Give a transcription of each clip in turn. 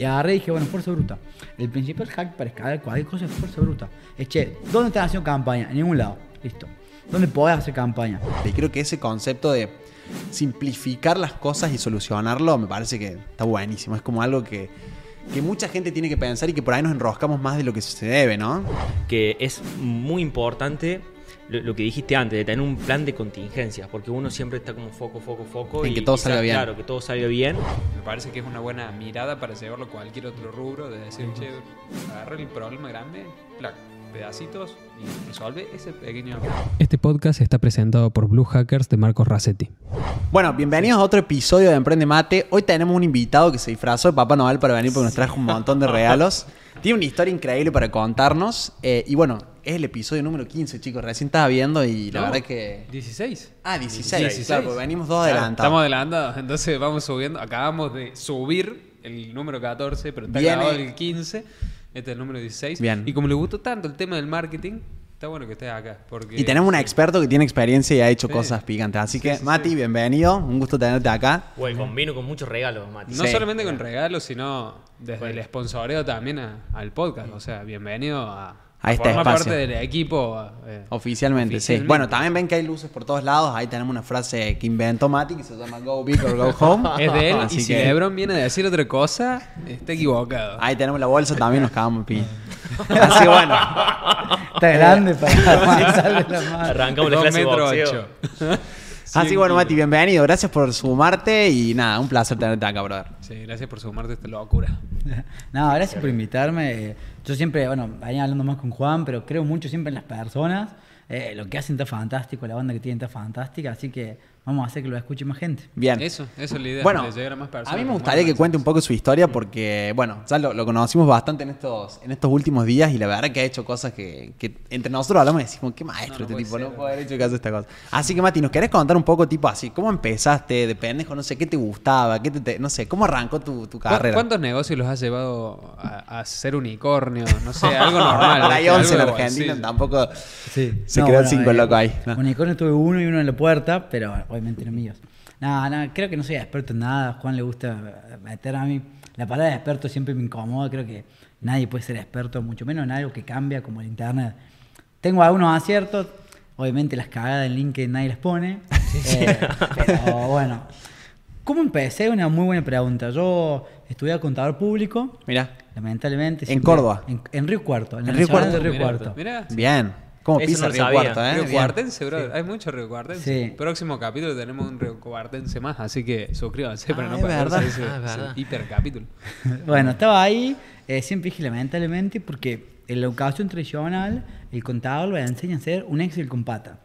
Y agarré y dije, bueno, fuerza bruta. El principal hack para escalar cualquier cosa es fuerza bruta. Es, che, ¿dónde estás haciendo campaña? En ningún lado. Listo. ¿Dónde podés hacer campaña? Y creo que ese concepto de simplificar las cosas y solucionarlo me parece que está buenísimo. Es como algo que, que mucha gente tiene que pensar y que por ahí nos enroscamos más de lo que se debe, ¿no? que es muy importante lo, lo que dijiste antes, de tener un plan de contingencias, porque uno siempre está como foco, foco, foco. En y que todo quizás, salga bien. Claro, que todo salga bien. Me parece que es una buena mirada para llevarlo a cualquier otro rubro, de decir, che, agarra el problema grande, plac, pedacitos y resuelve ese pequeño... Este podcast está presentado por Blue Hackers de Marcos Rassetti. Bueno, bienvenidos a otro episodio de Emprende Mate. Hoy tenemos un invitado que se disfrazó de Papá Noel para venir porque nos trajo un montón de regalos. Tiene una historia increíble para contarnos. eh, y bueno, es el episodio número 15, chicos. Recién estaba viendo y la No. verdad que. 16. Ah, 16. 16. Claro, porque venimos dos Claro, adelantados. Estamos adelantados, entonces vamos subiendo. Acabamos de subir el número 14, pero está Viene- grabado el 15. Este es el número 16. Bien. Y como le gustó tanto el tema del marketing, está bueno que estés acá. Porque, Y tenemos un experto que tiene experiencia y ha hecho Sí. cosas picantes. Así Sí, que, sí, Mati, sí. bienvenido. Un gusto tenerte acá. Welcome, vino con muchos regalos, Mati. No Sí. solamente con regalos, sino desde Bueno. el sponsoreo también a- al podcast. O sea, bienvenido a, A este formar espacio. parte del equipo. eh, Oficialmente, sí. Bueno, también ven que hay luces por todos lados. Ahí tenemos una frase que inventó Mati que se llama Go Big or Go Home. Es de él. Así y si que Lebron viene a decir otra cosa, está equivocado. ahí tenemos la bolsa, también nos cagamos en pi. Así que bueno. Está grande para avanzarle la mano. Arrancamos la clase de boxeo. Así que 100 bueno, Mati, bienvenido. Gracias por sumarte y nada, un placer tenerte acá, brother. Sí, gracias por sumarte a esta locura. No, gracias por invitarme. Yo siempre, bueno, venía hablando más con Juan, pero creo mucho siempre en las personas. Eh, lo que hacen está fantástico, la banda que tienen está fantástica, así que vamos a hacer que lo escuche más gente. Bien. Eso, eso es la idea. Bueno, a más personas. a mí me gustaría que cuente un poco su historia porque, bueno, ya lo, lo conocimos bastante en estos, en estos últimos días y la verdad que ha hecho cosas que, que entre nosotros hablamos y decimos, qué maestro No, no este tipo, no ser. puede haber hecho que hace esta cosa. Así que, Mati, ¿nos querés contar un poco, tipo así, cómo empezaste de pendejo? No sé, ¿qué te gustaba? ¿Qué te, te- no sé, ¿cómo arrancó tu, tu ¿Cu- carrera? ¿Cuántos negocios los has llevado a, a ser unicornio? No sé, algo normal. Hay ¿viste? 11 en Argentina, bolsillo. tampoco Sí. se quedan cinco locos ahí. No. Unicornio tuve uno y uno en la puerta, pero obviamente no míos. Nada, nada, creo que no soy experto en nada. Juan le gusta meter a mí. La palabra experto siempre me incomoda. Creo que nadie puede ser experto, mucho menos en algo que cambia como el internet. Tengo algunos aciertos. Obviamente las cagadas en LinkedIn nadie las pone. Eh, pero bueno. ¿Cómo empecé? Una muy buena pregunta. Yo estudié contador público. Mira, Lamentablemente. ¿En siempre- Córdoba? En, en Río Cuarto. En, En el Río Cuarto. de Río Mirá, Cuarto. Mirá. bien. ¿Cómo Eso pisa no Río sabía. Cuarto, eh? Río. Cuartense, bro. Hay mucho Río Cuartense. Sí. Próximo capítulo tenemos un Río Cuartense más, así que suscríbanse para Ah, no es perderse verdad. ese, Ah, es ese hipercapítulo. Bueno, estaba ahí, eh, siempre dije lamentablemente, porque en la educación tradicional, el contador le enseña a hacer un Excel con pata.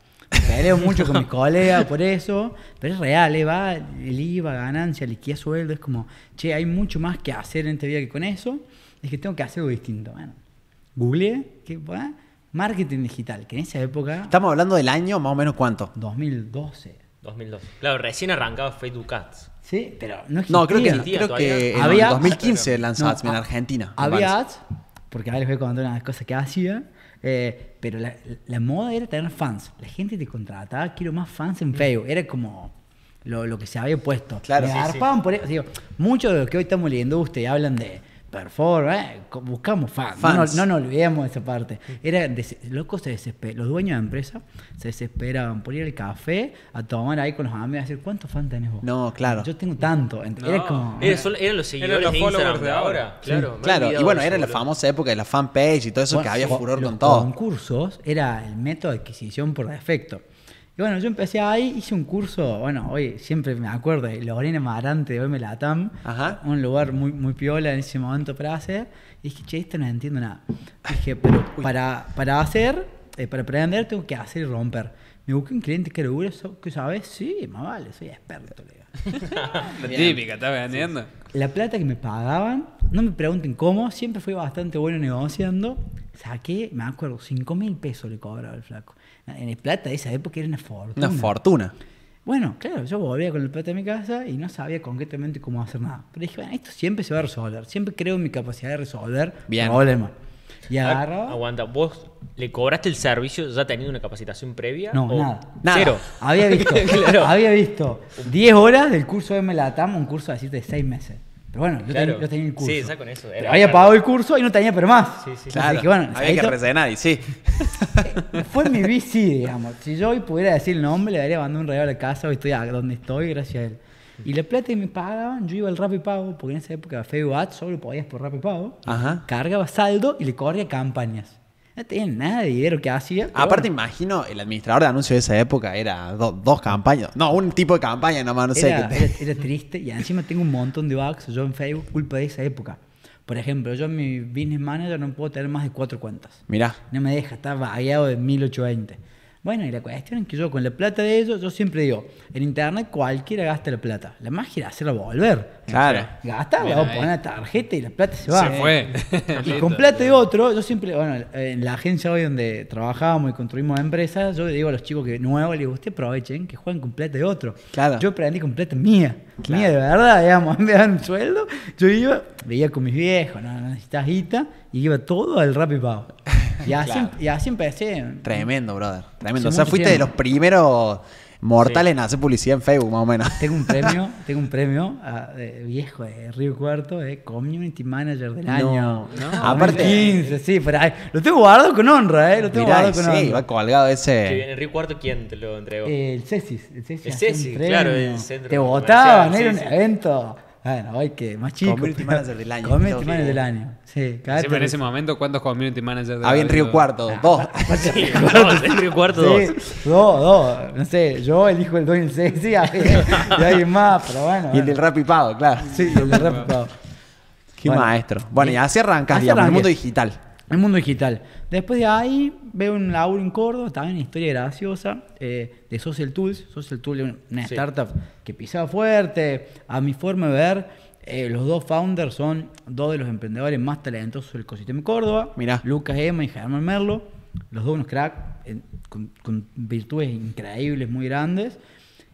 Peleo mucho con mis colegas por eso, pero es real, eh, va el IVA, ganancia, liquidez, sueldo, es como, che, hay mucho más que hacer en esta vida que con eso, es que tengo que hacer algo distinto. Bueno, googleé, ¿qué va? Marketing digital, que en esa época, Estamos hablando del año, más o menos cuánto. 2012, 2002. Claro, recién arrancaba Facebook Ads. ¿sí? Pero no existía. No, creo que, existía creo todavía. que en Había- 2015 lanzó No, Ads en Argentina. Había ads, porque ahora les voy a contar unas cosas que hacía, eh, pero la, la moda era tener fans. La gente te contrataba, quiero más fans en Facebook. Era como lo, lo que se había puesto. Claro, Me sí, garpaban por eso. Digo, muchos de los que hoy estamos leyendo ustedes hablan de perform, eh, buscamos fans. No, Fans. nos- no nos olvidemos de esa parte. Era locos se desesper- los dueños de empresa se desesperaban por ir al café a tomar ahí con los amigos y decir, ¿cuántos fans tenés vos? No, claro. Yo tengo tanto. Era como... Era solo- eran los seguidores los de Instagram ahora. Claro, Claro, y bueno, era la famosa época de la fanpage y todo eso Bueno, que había furor los con todo. concursos era el método de adquisición por defecto. Y bueno, yo empecé ahí, hice un curso, bueno, hoy siempre me acuerdo de Lorena Marante de OM Latam, Ajá. un lugar muy, muy piola en ese momento para hacer. Y dije, che, esto no entiendo nada. Dije, pero para, para hacer, eh, para aprender, tengo que hacer y romper. Me busqué un cliente que ¿so- ¿qué sabes? Sí, más vale, soy experto. le digo. La típica, ¿estás vendiendo? La plata que me pagaban, no me pregunten cómo, siempre fui bastante bueno negociando. Saqué, me acuerdo, 5 mil pesos le cobraba el flaco. En el plata de esa época era una fortuna. Una fortuna. Bueno, claro, yo volvía con el plata de mi casa y no sabía concretamente cómo hacer nada. Pero dije, bueno, esto siempre se va a resolver. Siempre creo en mi capacidad de resolver Bien. problemas. Y Ah, agarraba. Aguanta, vos le cobraste el servicio ya teniendo una capacitación previa. No, o- nada. Nada. Cero. Había visto, Claro. había visto 10 horas del curso de Melatam, un curso así de 6 meses. Pero bueno, yo, Claro. tenía, yo tenía el curso. Sí, está con eso, Pero había claro. pagado el curso y no tenía pero más. Sí, sí. Claro. dije, bueno, Había que rellenar y sí. fue mi bici, digamos. Si yo hoy pudiera decir el nombre, le daría mandado un regalo a la casa, hoy estoy a donde estoy, gracias a él. Y la plata que me pagaban, yo iba al Rappi Pago, porque en esa época Facebook Ads solo podías por Rappi Pago. Ajá. Cargaba saldo y le corría campañas. No tenía nada de dinero que hacía. pero Aparte, imagino, el administrador de anuncios de esa época era do- dos campañas. No, un tipo de campaña nomás, no sé. era, que te- era- era triste y encima tengo un montón de bugs yo en Facebook culpa de esa época. Por ejemplo, yo en mi business manager no puedo tener más de cuatro cuentas. Mirá. No me deja, está vagueado de 1820. Bueno, y la cuestión es que yo con la plata de ellos, yo siempre digo, en internet cualquiera gasta la plata. La magia era hacerla volver. Claro. Gasta, Bien vos ahí. pones la tarjeta y la plata se va. Se fue. Y con plata de otro, yo siempre, bueno, en la agencia hoy donde trabajábamos y construimos empresas, yo le digo a los chicos que nuevos, le digo, ustedes aprovechen que jueguen con plata de otro. Claro. Yo aprendí con plata mía, Claro. mía de verdad, digamos, me daban un sueldo, yo iba, veía con mis viejos, no, no necesitas guita, y iba todo al rap y pago. Y así, Claro. y así empecé. Tremendo, brother. Tremendo. Hace o sea, fuiste de los primeros mortales en hacer publicidad en Facebook, más o menos. Tengo un premio, tengo un premio ah, de viejo de Río Cuarto de Community Manager del No, año. no. Aparte, Aparte- 15, sí, pero ahí, lo tengo guardado con honra, ¿eh? Lo tengo Mirá, guardado con sí, honra. va colgado Que ese. en Río Cuarto, ¿quién te lo entregó? Eh, el CESIS. El CESIS, El CESIS, claro, el centro Te votaban, era un evento. Bueno, hoy que más chico. Community pero- Manager del año. Community Manager bien. del año. Sí, cada Encima en ese momento, ¿cuántos community managers de Había en Río Cuarto, dos. Sí, dos, en Río Cuarto dos. Sí, dos, dos. No sé, yo, el hijo del dueño del CESIS y alguien más, pero bueno. Y el del bueno. rap y pago, claro. Sí, el del rap pago. Qué Bueno. maestro. Bueno, y así arrancas, digamos, en el mundo digital. El mundo digital. Después de ahí veo un laburo en Córdoba, también una historia graciosa eh, de Social Tools. Social Tools una Sí. startup que pisaba fuerte. A mi forma de ver, eh, los dos founders son dos de los emprendedores más talentosos del ecosistema de Córdoba. Mirá. Lucas Emma y Germán Merlo. Los dos unos cracks con, con virtudes increíbles, muy grandes.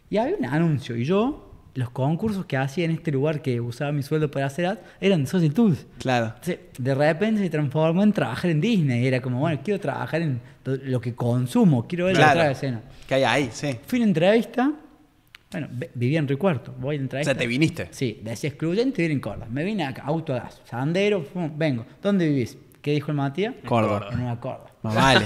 Y había un anuncio. Y yo, los concursos que hacía en este lugar que usaba mi sueldo para hacer ads, eran de Social Tools. Claro. Entonces, de repente se transformó en trabajar en Disney. Era como, bueno, quiero trabajar en lo- que consumo, quiero ver la otra escena. Que hay ahí, sí. Fui a una entrevista, bueno, vivía en Río Cuarto, voy a la O sea, te viniste. Sí, decía excluyente vivir en Córdoba. Me vine acá, autogas, sandero, vengo. ¿Dónde vivís? ¿Qué dijo el Matías? Córdoba. En una Córdoba. Más vale.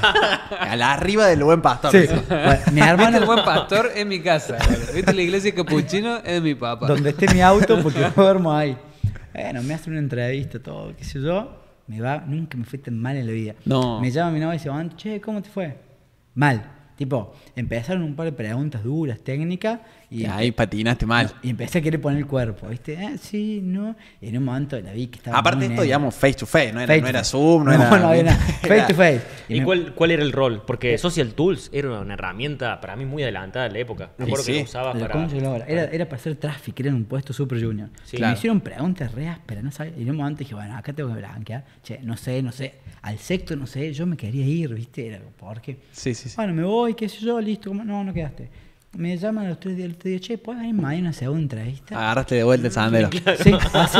A la arriba del buen pastor. Sí. Bueno, mi ¿Viste hermano, el buen pastor? Es mi casa. ¿Viste la iglesia capuchino? Es mi papá. donde esté mi auto, porque yo duermo ahí. Bueno, me hacen una entrevista, todo, qué sé yo. Me va, nunca me fue tan mal en la vida. No. Me llama mi novia y dice, "Juan, che, ¿cómo te fue? Mal. Tipo, empezaron un par de preguntas duras, técnicas, y, ahí patinaste mal. y empecé a querer poner el cuerpo, ¿viste? Eh, sí, no. Y en un momento la vi que estaba. Aparte esto, digamos, face to face, no era, Face no era. Zoom, no, era... No, había nada. Face to face. ¿Y me- cuál, cuál era el rol? Porque Social Tools era una herramienta para mí muy adelantada de la época. Me acuerdo sí. que lo usaba para. Era, era para hacer tráfico, era en un puesto super junior. Sí. Claro. me hicieron preguntas re ásperas, no sabía. Y en un momento dije, bueno, acá tengo que blanquear. Che, no sé, no sé. Al sexto, no sé, yo me quería ir, ¿viste? Era, ¿por qué? Sí, sí, sí. Bueno, me voy, qué sé yo, listo. ¿cómo? No, no quedaste. Me llaman a los tres días, te digo, che, ¿puedes venir mañana a una segunda entrevista? Agarraste de vuelta el sandero. Sí, así.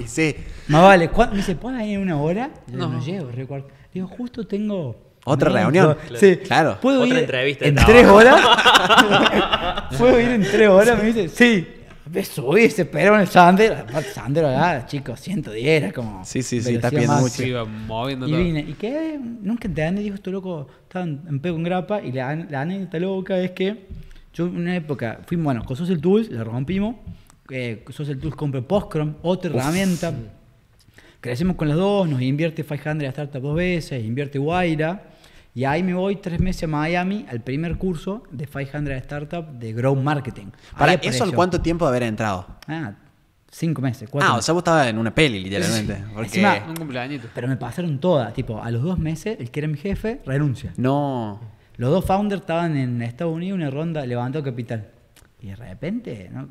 y sí. Más vale, me dice, ¿puedes venir en una hora? Yo No. no, llego, recuerdo. Digo, justo tengo. ¿Otra reunión? Sí, Claro. ¿Puedo Otra ir entrevista en trabajo. tres horas? ¿Puedo ir en tres horas? Me dice, sí. Me subí, se esperó en el Sandero. Aparte, Sandero acá, chicos, 110, era como. Sí, sí, sí, está pidiendo mucho. Iba moviendo Y todo. vine, y quedé, nunca entendí, dijo, esto loco, estaba en, en pego en grapa, y la, la anécdota loca es que yo en una época, fui, bueno, con Social Tools, la rompimos, eh, Social Tools compró Postcrom, otra herramienta, crecemos con las dos, nos invierte 500 Startup dos veces, invierte Guaira, y ahí me voy tres meses a Miami al primer curso de 500 Startup de Growth Marketing. Para Ahí eso. ¿al cuánto tiempo de haber entrado? Ah, cinco meses, cuatro Ah, o meses. sea, vos estabas en una peli, literalmente. Porque... Encima- Un cumpleañito. Pero me pasaron todas, tipo, a los dos meses, el que era mi jefe renuncia. No. Los dos founders estaban en Estados Unidos, una ronda levantó capital. Y de repente, ¿no?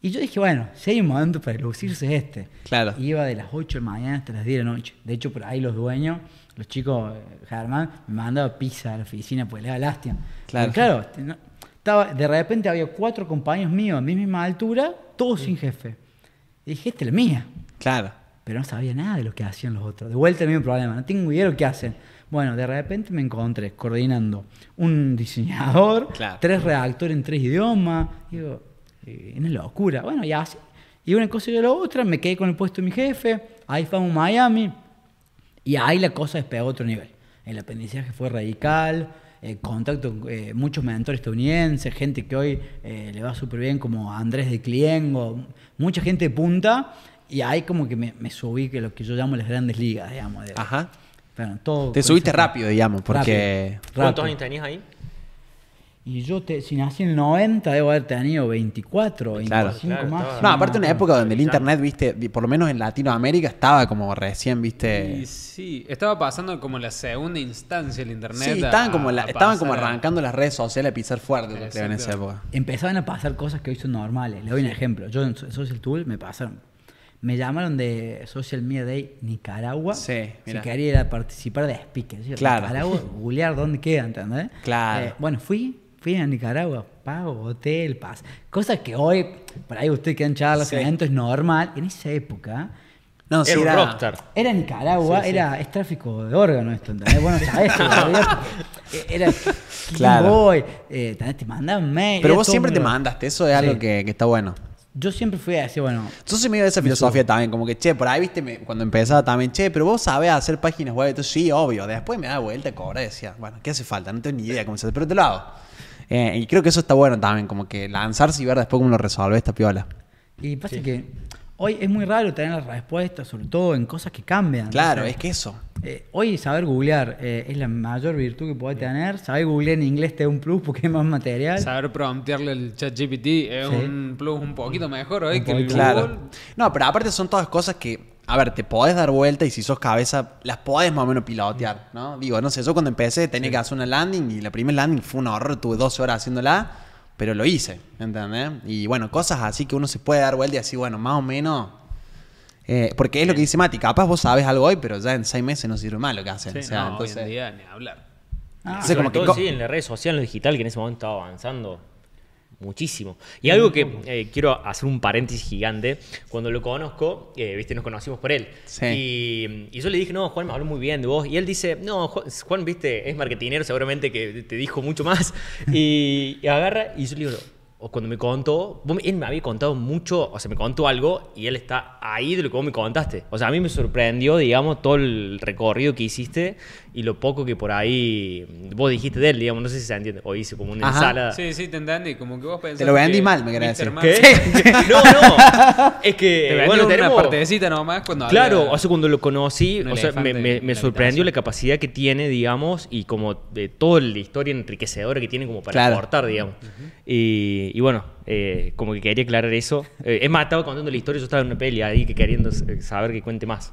Y yo dije, bueno, si hay un momento para lucirse es este. Claro. Iba de las 8 de la mañana hasta las 10 de la noche. De hecho, por ahí los dueños, los chicos, eh, Germán, me mandaba pizza a la oficina porque le daba lástima. Claro. Claro, te- no- estaba, de repente había cuatro compañeros míos a mi misma altura, todos sin jefe. Y dije, esta es la mía Claro. pero no sabía nada de lo que hacían los otros. De vuelta el mismo problema, no tengo idea de lo que hacen. Bueno, de repente me encontré coordinando un diseñador, Claro. tres redactores en tres idiomas. Digo, eh, una locura. Bueno, y así. Y una cosa y la otra, me quedé con el puesto de mi jefe, ahí fuimos a Miami, y ahí la cosa despegó a otro nivel. El aprendizaje fue radical, eh, contacto con eh, muchos mentores estadounidenses, gente que hoy eh, le va súper bien, como Andrés de Cliengo, mucha gente de punta, y ahí como que me, me subí que lo que yo llamo las grandes ligas, digamos. de- Ajá. Bueno, todo Te subiste ese- rápido, digamos, porque... Rápido, ¿Cuántos años tenías ahí? Y yo, te, si nací en el 90, debo haber tenido 24, 25 Claro. Claro, más. No, aparte una época donde el internet, viste, vi- por lo menos en Latinoamérica estaba como recién, viste... Y sí, estaba pasando como la segunda instancia del internet. Sí, a- estaban como, la- a estaban como a- arrancando las redes sociales a pisar fuerte, creo, en esa época. Empezaban a pasar cosas que hoy son normales. Le doy un ejemplo. Yo en So- Social Tool me pasaron. Me llamaron de Social Media Day Nicaragua. Sí, mira. Si quería ir a participar de speaker. Yo, Claro. Nicaragua, googlear dónde queda, ¿entendés? Claro. Eh, bueno, fui, fui a Nicaragua, pago, hotel, paz. Cosas que hoy, por ahí usted que dan charlas, Sí. eventos, es normal. En esa época, No, sí, Era un rockstar. Era Nicaragua, era, es tráfico de órganos esto, ¿entendés? Bueno, sabés todavía, porque era Claro. claro. Boy, eh, te mandaban mail. Pero vos siempre te mandaste, eso es algo Sí. que, que está bueno. Yo siempre fui así, bueno, Yo soy medio de esa filosofía también, como que, che, por ahí, viste, me- cuando empezaba también, che, pero vos sabés hacer páginas web, entonces sí, obvio. Después me daba vuelta, cobra y decía, bueno, ¿qué hace falta? No tengo ni idea cómo se hace, pero te lo hago. Eh, y creo que eso está bueno también, como que lanzarse y ver después cómo lo resolve esta piola. y pasa que hoy es muy raro tener las respuestas, sobre todo en cosas que cambian. Claro, O sea, es que eso. eh, hoy saber googlear eh, es la mayor virtud que podés tener. Saber googlear en inglés te da un plus porque es más material. Saber promptearle el chat GPT es Sí. un plus un poquito mejor hoy Un que el. Google. No, pero aparte son todas cosas que, a ver, te podés dar vuelta y si sos cabeza, las podés más o menos pilotear, ¿no? Digo, no sé, yo cuando empecé tenía que hacer una landing y la primera landing fue un horror, tuve 12 horas haciéndola, pero lo hice, ¿entendés? Y bueno, cosas así que uno se puede dar vuelta y así, bueno, más o menos... eh, porque es lo que dice Mati, capaz vos sabes algo hoy, pero ya en seis meses no sirve más lo que hacen. Sí, o sea, no, entonces, hoy en día ni hablar. Ah, Sobre como que todo, sí, en las redes sociales, en lo digital, que en ese momento estaba avanzando muchísimo. Y algo que eh, quiero hacer un paréntesis gigante. Cuando lo conozco, eh, viste, nos conocimos por él. Sí. Y, y yo le dije, no, Juan me habló muy bien de vos. Y él dice, no, Juan, Juan, viste, es marketinero, seguramente que te dijo mucho más. Y, y agarra, y yo le digo, o cuando me contó, vos él me había contado mucho, o sea, me contó algo y él está ahí de lo que vos me contaste. O sea, a mí me sorprendió, digamos, todo el recorrido que hiciste y lo poco que por ahí vos dijiste de él, digamos, no sé si se entiende, o hice como una Ajá. ensalada. Sí, sí, te entendí. Como que vos pensás. Te lo vendí mal, me querés decir. ¿Qué? no, no. Es que, Te vendí bueno, una tenemos... partecita nomás cuando Claro, había- o sea, cuando lo conocí, un o sea, me, me- en me la sorprendió habitación. la capacidad que tiene, digamos, y como de toda la historia enriquecedora que tiene como para Claro. aportar, digamos. y, y bueno, eh, como que quería aclarar eso. Eh, es más, estaba contando la historia, yo estaba en una peli ahí que queriendo eh, saber que cuente más.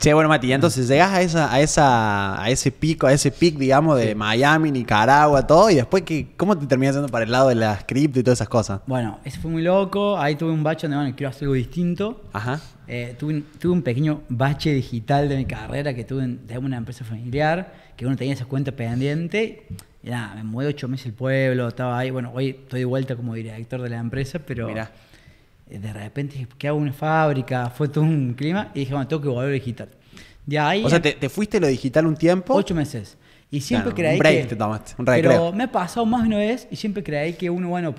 Che, bueno, Mati, entonces llegás a esa, a esa, a ese pico, a ese pic, digamos, de Miami, Nicaragua, todo, y después que, ¿cómo te terminas yendo para el lado de las cripto y todas esas cosas? Bueno, ese fue muy loco. Ahí tuve un bache donde, bueno, quiero hacer algo distinto. Ajá. Eh, tuve, un, tuve un pequeño bache digital de mi carrera que tuve en, de una empresa familiar, que uno tenía esa cuenta pendiente. Y nada, me mudé ocho meses al pueblo, estaba ahí. Bueno, hoy estoy de vuelta como director de la empresa, pero Mirá. eh, de repente dije, ¿qué hago una fábrica? Fue todo un clima y dije, bueno, tengo que volver a digital. De ahí, O sea, te, te fuiste a lo digital un tiempo. ocho meses. Y siempre Claro, creí un break que... te tomaste, un Pero recreo. me ha pasado más de una vez y siempre creí que uno, bueno,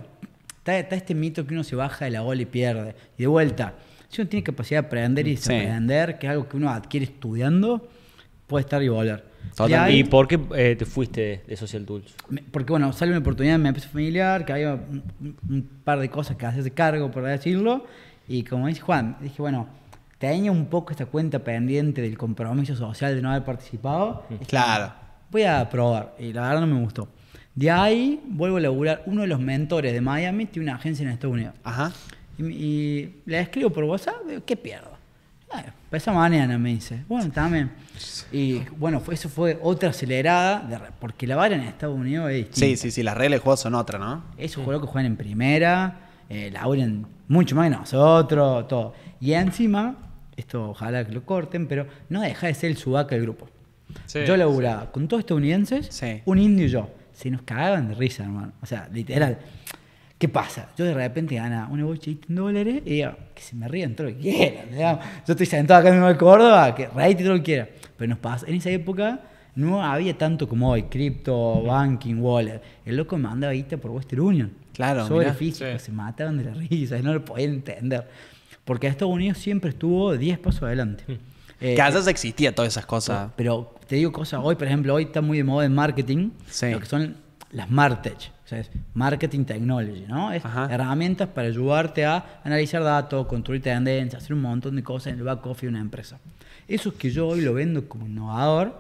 está, está este mito que uno se baja de la ola y pierde. Y de vuelta, si uno tiene capacidad de aprender y Sí. desaprender, que es algo que uno adquiere estudiando, puede estar y volver. ¿Y por qué eh, te fuiste de, Social Tools? porque bueno, sale una oportunidad en mi empresa familiar, que había un, par de cosas que hacerse cargo, por decirlo, y como dice Juan, dije, bueno, tenía un poco esta cuenta pendiente del compromiso social de no haber participado. Dije, Claro. Voy a probar, y la verdad no me gustó. De ahí vuelvo a laburar, uno de los mentores de Miami tiene una agencia en Estados Unidos. Ajá. Y, y le escribo por WhatsApp, digo, ¿qué pierdo? Esa mañana me dice, bueno, también. Y bueno, eso fue otra acelerada, de porque la vara en Estados Unidos es distinta. Sí, sí, sí, las reglas del juego son otras, ¿no? Esos juegos que juegan en primera, eh, laburan mucho más que nosotros, todo. Y encima, esto ojalá que lo corten, pero no deja de ser el sudaca del grupo. Sí, yo laburaba con todos estadounidenses, Sí. un indio y yo. Se nos cagaban de risa, hermano. O sea, literal. ¿Qué pasa? Yo de repente gana una bolsita en dólares y digo, que se me rían todo lo que quieran. digamos. Yo estoy sentado acá en Nueva Córdoba, que reíte todo lo que quieran. Pero nos pasa. En esa época no había tanto como hoy, cripto, banking, wallet. El loco me mandaba guita por Western Union. Claro, Sobre mirá. físico, Sí. se mataban de la risa, no lo podían entender. Porque Estados Unidos siempre estuvo 10 pasos adelante. Eh, que allá ya existía todas esas cosas. pero te digo cosas, hoy por ejemplo, hoy está muy de moda en marketing, Sí. lo que son las Martech, sea, es marketing technology, ¿no? Es Ajá. herramientas para ayudarte a analizar datos, construir tendencias, hacer un montón de cosas en el back office de una empresa. Eso que yo hoy lo vendo como innovador,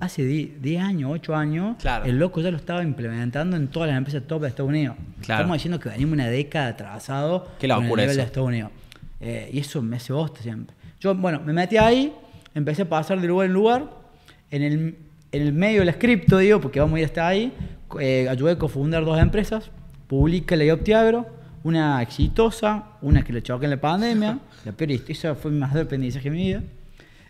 hace 10 10 años, 8 años, Claro. el loco ya lo estaba implementando en todas las empresas top de Estados Unidos. Claro. Estamos diciendo que venimos una década atrasado Qué con el nivel de eso. Estados Unidos. Eh, y eso me hace bosta siempre. Yo, bueno, me metí ahí, empecé a pasar de lugar en lugar. En el, en el medio de la cripto, digo, porque vamos a ir hasta ahí, eh, ayudé a cofundar dos empresas, Publica y Optiagro, una exitosa, una que le choca en la pandemia, la peor, esa fue mi mayor aprendizaje de mi vida.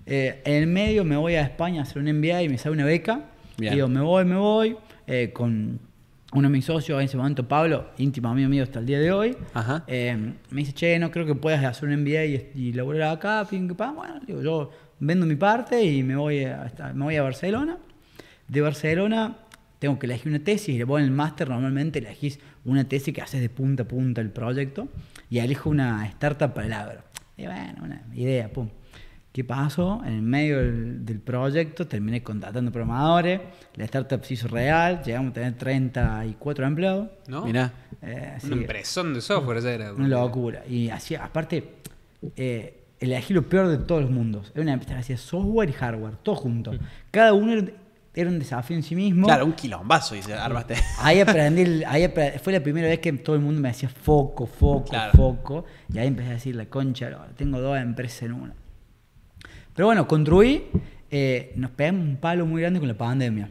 Eh, en el medio me voy a España a hacer un MBA y me sale una beca. Bien. Digo, me voy, me voy, eh, con uno de mis socios en ese momento, Pablo, íntimo amigo mío hasta el día de hoy. Ajá. Eh, me dice, che, no creo que puedas hacer un MBA y, y laburar acá, ping, pam. Bueno, digo, yo vendo mi parte y me voy a, me voy a Barcelona. De Barcelona tengo que elegir una tesis y vos en el máster normalmente elegís una tesis que haces de punta a punta el proyecto y elijo una startup para el agro. Y bueno, una idea, pum. ¿Qué pasó? En el medio del, del proyecto terminé contratando programadores, la startup se hizo real, llegamos a tener 34 empleados. ¿No? Mirá. Eh, Una impresión de software esa era. una locura. Y hacía, aparte, eh, elegí lo peor de todos los mundos. Era una empresa que hacía software y hardware, todo junto. Cada uno era, un desafío en sí mismo. Claro, un quilombazo, dice, armaste. Ahí aprendí, ahí apre- fue la primera vez que todo el mundo me decía foco, foco, Claro. foco. Y ahí empecé a decir la concha, tengo dos empresas en una. Pero bueno, construí, eh, nos pegamos un palo muy grande con la pandemia.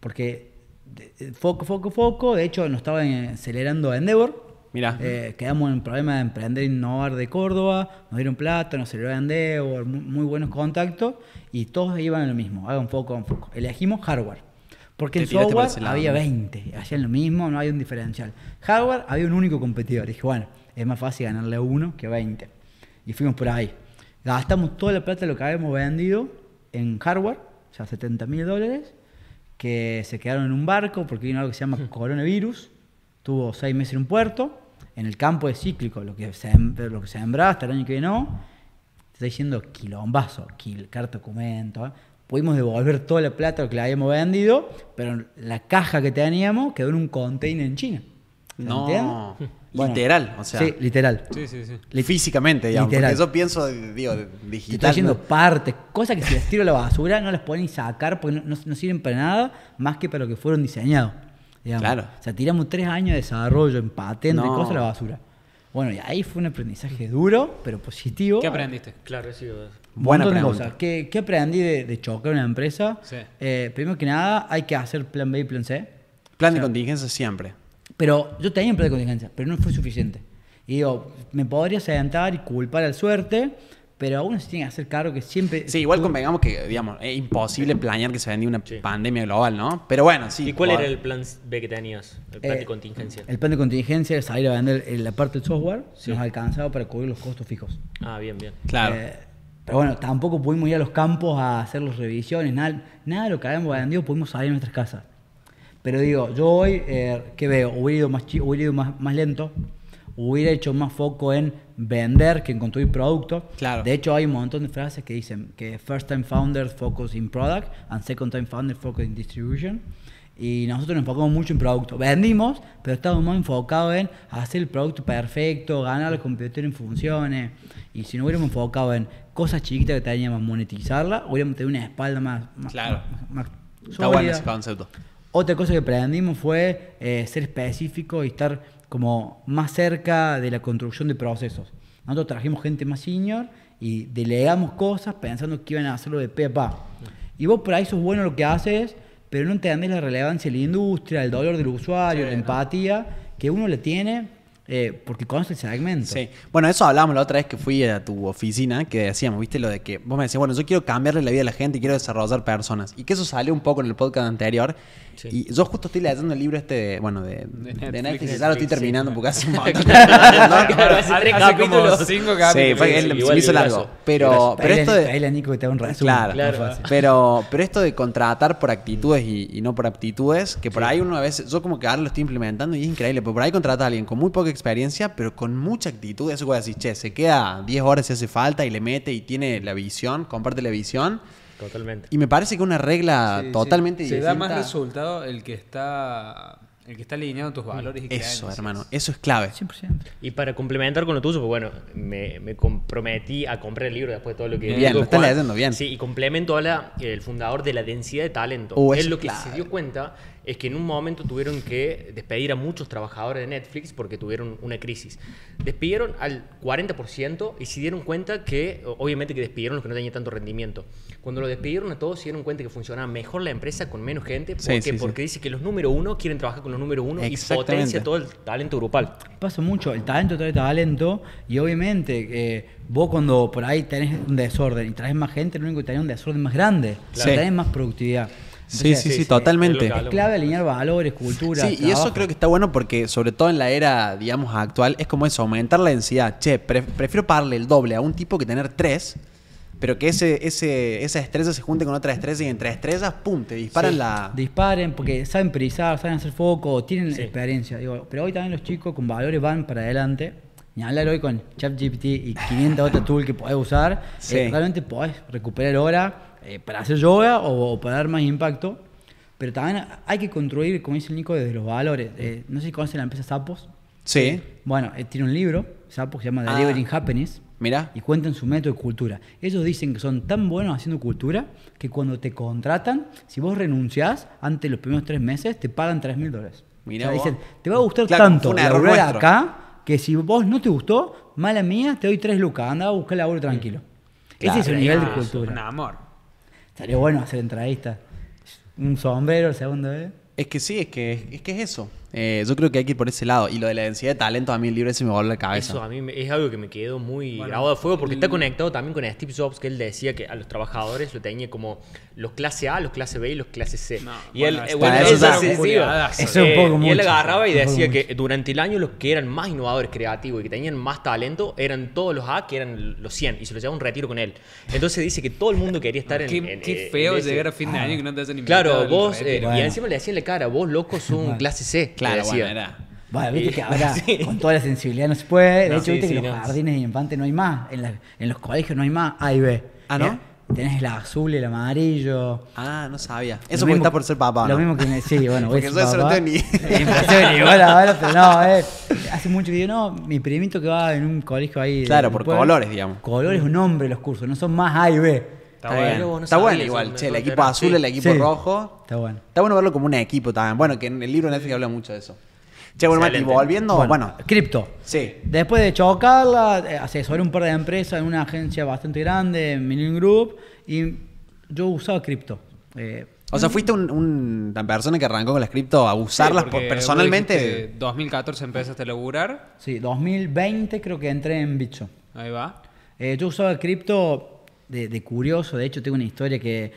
Porque de- foco, foco, foco. De hecho, nos estaba eh, acelerando Endeavor. Mirá. Eh, quedamos en problema de emprender e innovar de Córdoba, nos dieron plata, nos aceleró Endeavor, muy, muy buenos contactos y todos iban a lo mismo, hagan foco, hagan foco. Elegimos hardware, porque en software había ¿no? 20, hacían lo mismo, no había un diferencial. Hardware había un único competidor, dije, bueno, es más fácil ganarle a uno que a 20. Y fuimos por ahí. Gastamos toda la plata de lo que habíamos vendido en hardware, o sea, 70 mil dólares, que se quedaron en un barco porque vino algo que se llama coronavirus. Tuvo seis meses en un puerto. En el campo es cíclico, lo que se, lo que se sembraba hasta el año que viene no. Está diciendo quilombazo, quil, carta documento. ¿eh? Pudimos devolver toda la plata que le habíamos vendido, pero la caja que teníamos quedó en un container en China. ¿Se No? Bueno, literal, o sea. Sí, literal. Sí, sí, sí. Físicamente, digamos. Literal. Porque yo pienso, digo, digital. haciendo ¿no? partes, cosas que si las tiro a la basura no las pueden ni sacar porque no, no- sirven para nada más que para lo que fueron diseñados. digamos. Claro. O sea, tiramos tres años de desarrollo en patente y No. cosas a la basura. Bueno, y ahí fue un aprendizaje duro, pero positivo. ¿Qué aprendiste? Claro, sí. Un Buena montón de pregunta. cosas. ¿Qué, qué aprendí de, de chocar una empresa? Sí. Eh, primero que nada, hay que hacer plan B y plan C. Plan de contingencia siempre. Pero yo tenía un plan de contingencia, pero no fue suficiente. Y digo, me podría sentar y culpar al suerte, pero aún se tiene que hacer cargo que siempre. Sí, igual convengamos que, digamos, es imposible planear que se vendía una pandemia global, ¿no? Pero bueno, sí. ¿Y cuál era el plan B que tenías? El plan Eh, de contingencia. El plan de contingencia era salir a vender eh, la parte del software, Sí. nos alcanzaba para cubrir los costos fijos. Ah, bien, bien. Claro. Eh, pero bueno, tampoco pudimos ir a los campos a hacer las revisiones, nada, nada de lo que habíamos vendido pudimos salir a nuestras casas. Pero digo, yo hoy, eh, ¿qué veo? Hubiera ido, más, hubiera ido más, más lento, hubiera hecho más foco en vender que en construir productos. Claro. De hecho, hay un montón de frases que dicen que first time founders focus in product and second time founders focus in distribution. Y nosotros nos enfocamos mucho en producto. Vendimos, pero estábamos más enfocados en hacer el producto perfecto, ganar la competidor en funciones. Y si no hubiéramos enfocado en cosas chiquitas que teníamos, monetizarla, hubiéramos tenido una espalda más, más, Claro. más- más Está bueno sólida. ese concepto. Otra cosa que aprendimos fue eh, ser específico y estar como más cerca de la construcción de procesos. Nosotros trajimos gente más senior y delegamos cosas pensando que iban a hacerlo de pe a pa. Y vos por ahí sos bueno en lo que haces, pero no entendés la relevancia de la industria, el dolor del usuario, la empatía que uno le tiene eh, porque conoce el segmento. Sí. Bueno, eso hablábamos la otra vez que fui a tu oficina, que decíamos, viste, lo de que vos me decías, bueno, yo quiero cambiarle la vida a la gente y quiero desarrollar personas. Y que eso salió un poco en el podcast anterior. Sí. Y yo justo estoy leyendo el libro este, de, bueno, de, de Netflix, Netflix, y ya lo estoy sí. terminando porque hace un montón. Claro, hace tres Hace como capítulos. cinco Sí, capítulos. fue, él, se me hizo largo. Pero, pero esto de... pedile a Nico que te haga un resumen. Claro, Claro. Pero, pero esto de contratar por actitudes y, y no por aptitudes, que por ahí uno a veces, yo como que ahora lo estoy implementando y es increíble, pero por ahí contrata a alguien con muy poca experiencia, pero con mucha actitud. Eso puede decir, che, se queda 10 horas si hace falta y le mete y tiene la visión, comparte la visión. Totalmente. Y me parece que una regla Sí, sí. totalmente Se distinta. da más resultado el que está el que está alineado a tus valores y Eso, creencias. hermano, eso es clave. 100%. Y para complementar con lo tuyo, pues bueno, me, me comprometí a comprar el libro después de todo lo que Bien, dijo lo estás leyendo bien. Sí, y complemento a la, el fundador de la densidad de talento. Él eso lo que clave. se dio cuenta es que en un momento tuvieron que despedir a muchos trabajadores de Netflix porque tuvieron una crisis. Despidieron al 40% y se dieron cuenta que, obviamente que despidieron los que no tenían tanto rendimiento. Cuando lo despidieron a todos se dieron cuenta que funcionaba mejor la empresa con menos gente. ¿Por Sí, qué? sí, sí. Porque dice que los número uno quieren trabajar con los número uno y potencia todo el talento grupal. Pasa mucho, el talento trae talento y obviamente eh, vos cuando por ahí tenés un desorden y traes más gente, lo único que tenés es un desorden más grande, Claro. o tenés más productividad. Sí, sí, sí, sí, sí, totalmente. es Es clave alinear valores, cultura. Sí, y eso creo que está bueno porque, sobre todo en la era, digamos, actual, es como eso, aumentar la densidad. Che, pre- prefiero pagarle el doble a un tipo que tener tres, pero que ese, ese, esa estrella se junte con otra estrella y entre estrellas, pum, te disparan Sí, la. Disparen porque saben prisar, saben hacer foco, tienen Sí. experiencia. Digo, pero hoy también los chicos con valores van para adelante. Ni hablar hoy con ChatGPT y 500 otras tools que podés usar. Sí. eh, realmente podés recuperar hora eh, para hacer yoga o, o para dar más impacto. Pero también hay que construir, como dice el Nico, desde los valores. Eh, no sé si conocen la empresa Sapos. Sí, Bueno, eh, tiene un libro, Sapos, que se llama Ah. Delivering Happiness. mira. Y cuentan su método de cultura. Ellos dicen que son tan buenos haciendo cultura que cuando te contratan, si vos renunciás antes de los primeros tres meses, te pagan tres mil dólares. Mirá O sea, dicen, te va a gustar Claro, tanto laburar nuestro. acá que si vos no te gustó, mala mía, te doy tres lucas, anda a buscar laburo tranquilo. Claro, Ese es el nivel de Ah, cultura. Un amor. Estaría bueno hacer entrevistas. Un sombrero, segunda vez. Es que sí, es que es, que es eso. Eh, yo creo que hay que ir por ese lado. Y lo de la densidad de talento, a mí el libro ese me voló la cabeza. Eso a mí me- es algo que me quedó muy Bueno, grabado a fuego porque está el- conectado también con Steve Jobs que él decía que a los trabajadores lo tenía como los clase A, los clase B y los clase C. No, y bueno, él, eso- eh, bueno, eso eso ya- sí, sí, Juliadazo. Eso es un eh, poco Y él agarraba y decía que durante el año los que eran más innovadores, creativos y que tenían más talento eran todos los A, que eran los 100, y se los llevaba un retiro con él. Entonces dice que todo el mundo quería estar en, Qué, en- qué en feo ese- llegar a fin de año que no te invitado. Claro, vos, eh. Bueno. y encima le decía en la cara, vos locos son clase C. Claro, bueno, era. Bueno, viste Y- que ahora sí. con toda la sensibilidad no se puede. De No, hecho, sí, viste sí, que los no. jardines de infante no hay más. En, la- en los colegios no hay más A y B. Ah, ¿no? Eh, Tenés el azul y el amarillo. Ah, no sabía. Eso porque está por ser papá, Lo ¿no? mismo que me, sí, bueno, voy a Porque eso no papá. tengo ni- igual ahora, pero no, eh. Hace mucho que digo, no, mi primito que va en un colegio ahí. de- Claro, por pueblo, colores, digamos. Colores, un nombre los cursos, no son más A y B. Está, bueno. bien. Vos no Está bueno igual. Che, el equipo azul, sí. el equipo Sí. rojo. Está bueno. Está bueno verlo como un equipo también. Bueno, que en el libro Netflix habla mucho de eso. Che, bueno, Mati, volviendo, bueno, cripto. sí. Después de chocarla, eh, asesoré un par de empresas en una agencia bastante grande, en Group, y yo usaba cripto. Eh, O sea, fuiste un- un- una persona que arrancó con las cripto a usarlas Sí, personalmente. vos dijiste, 2014 empezaste a laburar. sí, 2020 creo que entré en Bitso. Ahí va. Eh, yo usaba cripto de, de curioso, de hecho tengo una historia que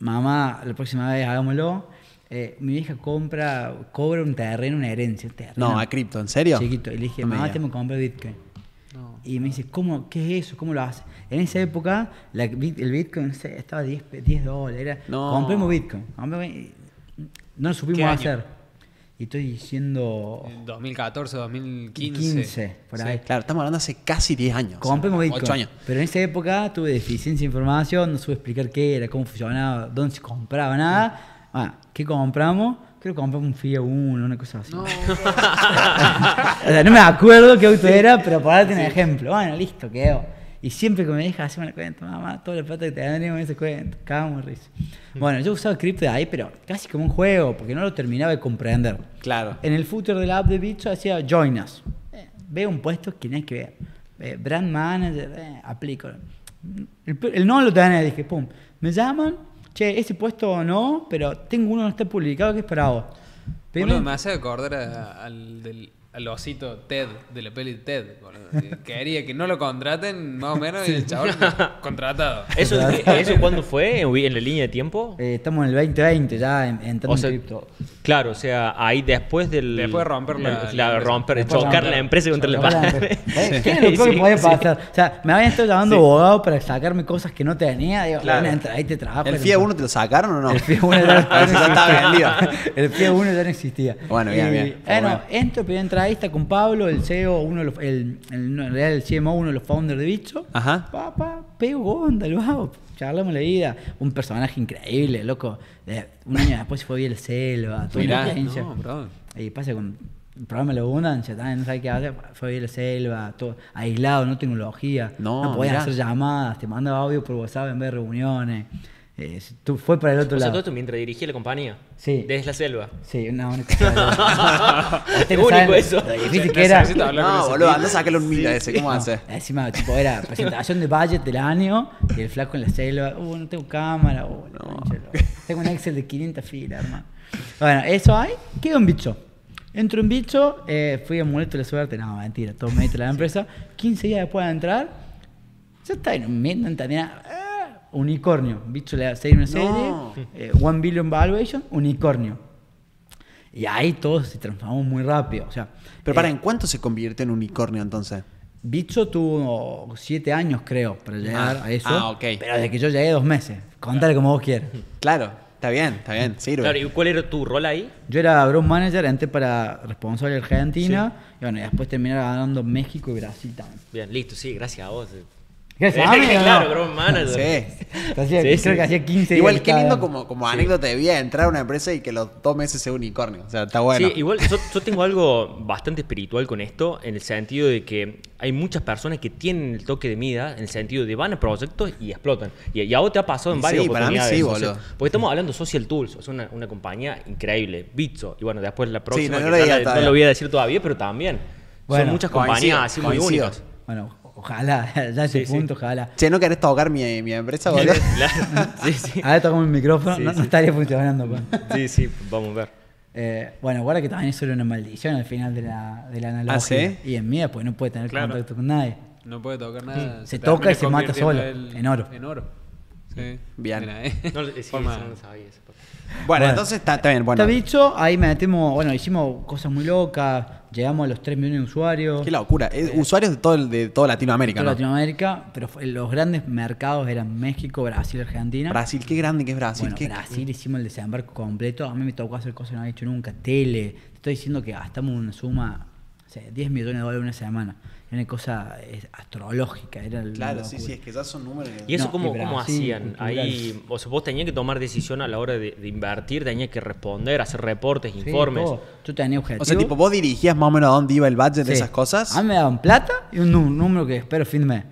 mamá, la próxima vez hagámoslo. Eh, mi vieja compra, cobra un terreno, una herencia. un terreno No, a cripto, ¿en serio? Chiquito. Y le dije, No me mamá, tengo que comprar Bitcoin. No. Y me dice, ¿cómo? ¿Qué es eso? ¿Cómo lo hace? En esa época, la el Bitcoin estaba 10, pe- 10 dólares. Era, No. Compremos Bitcoin. compremos- No lo supimos hacer. Y estoy diciendo En 2014, 2015. 15, por ahí. Claro, estamos hablando hace casi 10 años. o sea, Compremos Bitcoin. 8 años. Pero en esa época tuve deficiencia de información, no supe explicar qué era, cómo funcionaba, dónde se compraba, nada. Ah, ¿qué compramos? Creo que compramos un Fiat 1, una cosa así. No. O sea, no me acuerdo qué auto era, pero para darte un ejemplo. Bueno, listo, quedó. Y siempre que me deja hacerme la cuenta, mamá, toda la plata que tenemos en ese cuento, cagamos risa. Bueno, yo usaba cripto de ahí, pero casi como un juego, porque no lo terminaba de comprender. Claro. En el footer de la app de Bitso decía Join Us. Eh, veo un puesto que no hay que ver. Eh, brand manager, eh, aplico. El, el no lo tenés, dije, pum. Me llaman, che, ese puesto no, pero tengo uno que no está publicado que es para vos. Primero- me hace acordar al, del, al osito Ted, de la peli Ted. boludo. Quería que no lo contraten, más o menos, y el chaval contratado. ¿Eso, ¿Eso cuándo fue? ¿En en la línea de tiempo? Eh, estamos en el 2020 ya en- entrando O sea, en cripto. Claro, o sea, ahí después del. Después de romper la- empresa. romper, Después chocar romper- la empresa contra la pared. empresa. ¿Eh? ¿Qué es lo peor que Sí, podía sí. pasar? O sea, me habían estado llamando abogado para sacarme cosas que no tenía. Digo, Claro. bueno, entra, ahí te trabajo. ¿El FIA un- 1 te lo sacaron o no? El FIA 1 ya, A ver si ya está vendido. El FIA 1 ya no existía. Bueno, bien, Y, bien. Bueno, Bueno. entro, primera entrevista con Pablo, el CEO, uno de los, el, el- no, en realidad el CMO, uno de los founders de Bicho. Ajá. Pa, pa, pego onda, lo hago. Charlamos la vida. Un personaje increíble, loco. Un año después se fue a la selva, toda Mirá, no, bro. Y pasa con el programa de la abundancia, también no sabe qué hacer. Fue a la selva, todo aislado, no tecnología. No, podías mirá. hacer llamadas, te mandaba audio por WhatsApp en vez de reuniones. Eh, tú, fue para el otro O sea, lado. todo esto mientras dirigía la compañía. Sí. Desde la selva. Sí, una única. Qué único eso. Difícil que era. No, boludo, anda a sacarle un mil a ese. ¿Cómo hace? Encima, tipo, era presentación de budget del año y el flaco en la selva. Uh, no tengo cámara. Uh, Tengo un Excel de 500 filas, hermano. Bueno, eso hay. Quedo en bicho. Entro en bicho, eh, fui amuleto de la suerte. No, mentira, todo mérito de la empresa. 15 días después de entrar, ya está en un no entendía. ah, unicornio. Bicho le da serie una serie. No. eh, one billion valuation, unicornio. Y ahí todo se transformó muy rápido. O sea, Pero para, eh, ¿en cuánto se convierte en unicornio entonces? Bicho tuvo siete años, creo, para llegar Ah, a eso. ah, ok. Pero desde que yo llegué, dos meses. Contale como vos quieras. Claro, está bien, está bien, sirve. Claro, ¿y cuál era tu rol ahí? Yo era growth manager, entré para responsable de Argentina. Y bueno, y después terminé ganando México y Brasil también. Bien, listo, sí, gracias a vos. Mí, ¿o claro? Grown Manager. Sí. Hacía- Sí, creo sí. que hacía 15 días. Igual, qué lindo como, como anécdota de vida entrar a una empresa y que los dos meses sea unicornio. O sea, está bueno. Sí, igual yo, yo tengo algo bastante espiritual con esto, en el sentido de que hay muchas personas que tienen el toque de mida, en el sentido de van a proyectos y explotan. Y, y a vos te ha pasado en Sí, varias para mí oportunidades. sí, o sea, boludo. porque estamos hablando de Social Tools, sea, una, una compañía increíble, Bitso. Y bueno, después la próxima, no que lo ya digas la- no todavía. lo voy a decir todavía, pero también. Bueno, Son muchas coincido, compañías así muy coincido. únicas. Bueno, ojalá, ya a ese Sí, sí. punto, ojalá. Che, ¿no querés tocar mi, mi empresa, boludo? Claro, sí, sí. Ahora tocamos el micrófono, Sí, no, sí. no estaría funcionando. pues. Sí, sí, vamos a ver. Eh, bueno, guarda que también eso era una maldición al final de la, de la analogía. ¿Ah, sí? Y en mía, pues no puede tener Claro. contacto con nadie. No puede tocar nada. Se toca y se mata solo, en oro. En oro. Sí. Bien. Mira, eh. No, sí, Forma- no sabía eso. Bueno, Bueno. entonces está, está bien. Bueno, Está bicho, ahí metemos, bueno, hicimos cosas muy locas, llegamos a los 3 millones de usuarios. qué locura. Es usuarios de todo, el- de toda Latinoamérica, toda ¿no? Latinoamérica, pero los grandes mercados eran México, Brasil, Argentina. Brasil, qué grande que es Brasil. Bueno, qué- Brasil hicimos el desembarco completo. A mí me tocó hacer cosas que no había hecho nunca. Tele. Te estoy diciendo que gastamos una suma, o sea, 10 millones de dólares una semana. Era una cosa astrológica. Era Claro, sí, sí, es que ya son números. ¿Y eso No, cómo, cómo hacían? Ahí, o sea, vos tenías que tomar decisión a la hora de, de invertir, tenías que responder, hacer reportes, Sí, informes. todo. Yo tenía objetivos. O sea, tipo, vos dirigías más o menos a dónde iba el budget de esas cosas. A mí me daban plata y un número que espero mes.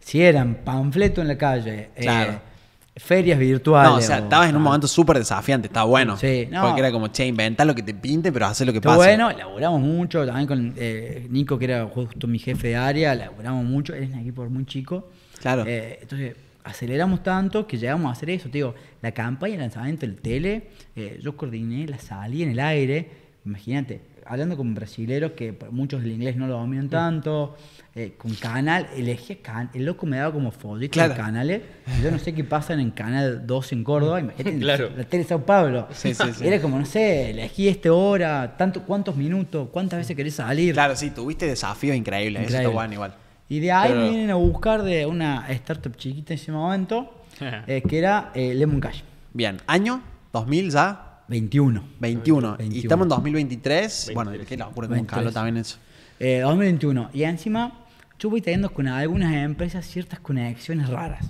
Si eran panfletos en la calle, eh, Claro. Ferias virtuales. No, o sea, estabas en un momento súper desafiante, está bueno. Sí, no. Porque era como, che, inventa lo que te pinte, pero hace lo que pasa. bueno, laburamos mucho, también con eh, Nico, que era justo mi jefe de área, laburamos mucho, él es un equipo muy chico. Claro. Eh, entonces, aceleramos tanto que llegamos a hacer eso, te digo, la campaña de lanzamiento del tele, eh, yo coordiné la salida en el aire, imagínate, hablando con brasileros que muchos el inglés no lo Mm. dominan tanto, eh, con canal, elegía can, el loco me daba como folletos Claro. de canales, y yo no sé qué pasan en Canal 2 en Córdoba, imagínate, en Claro. la tele de Sao Paulo. Sí, sí, sí. Era como, no sé, elegí esta hora, tanto, cuántos minutos, cuántas veces querés salir. Claro, sí, tuviste desafíos increíbles. Eso Increíble. está bueno igual. Y de ahí Pero- me vienen a buscar de una startup chiquita en ese momento, eh, que era eh, Lemon Cash, Bien, año 2000 ya, 21. 21. Y 21. estamos en 2023. Bueno, 23. qué locura, como 23. calor también eso. Eh, 2021. Y encima, yo voy teniendo con algunas empresas ciertas conexiones raras.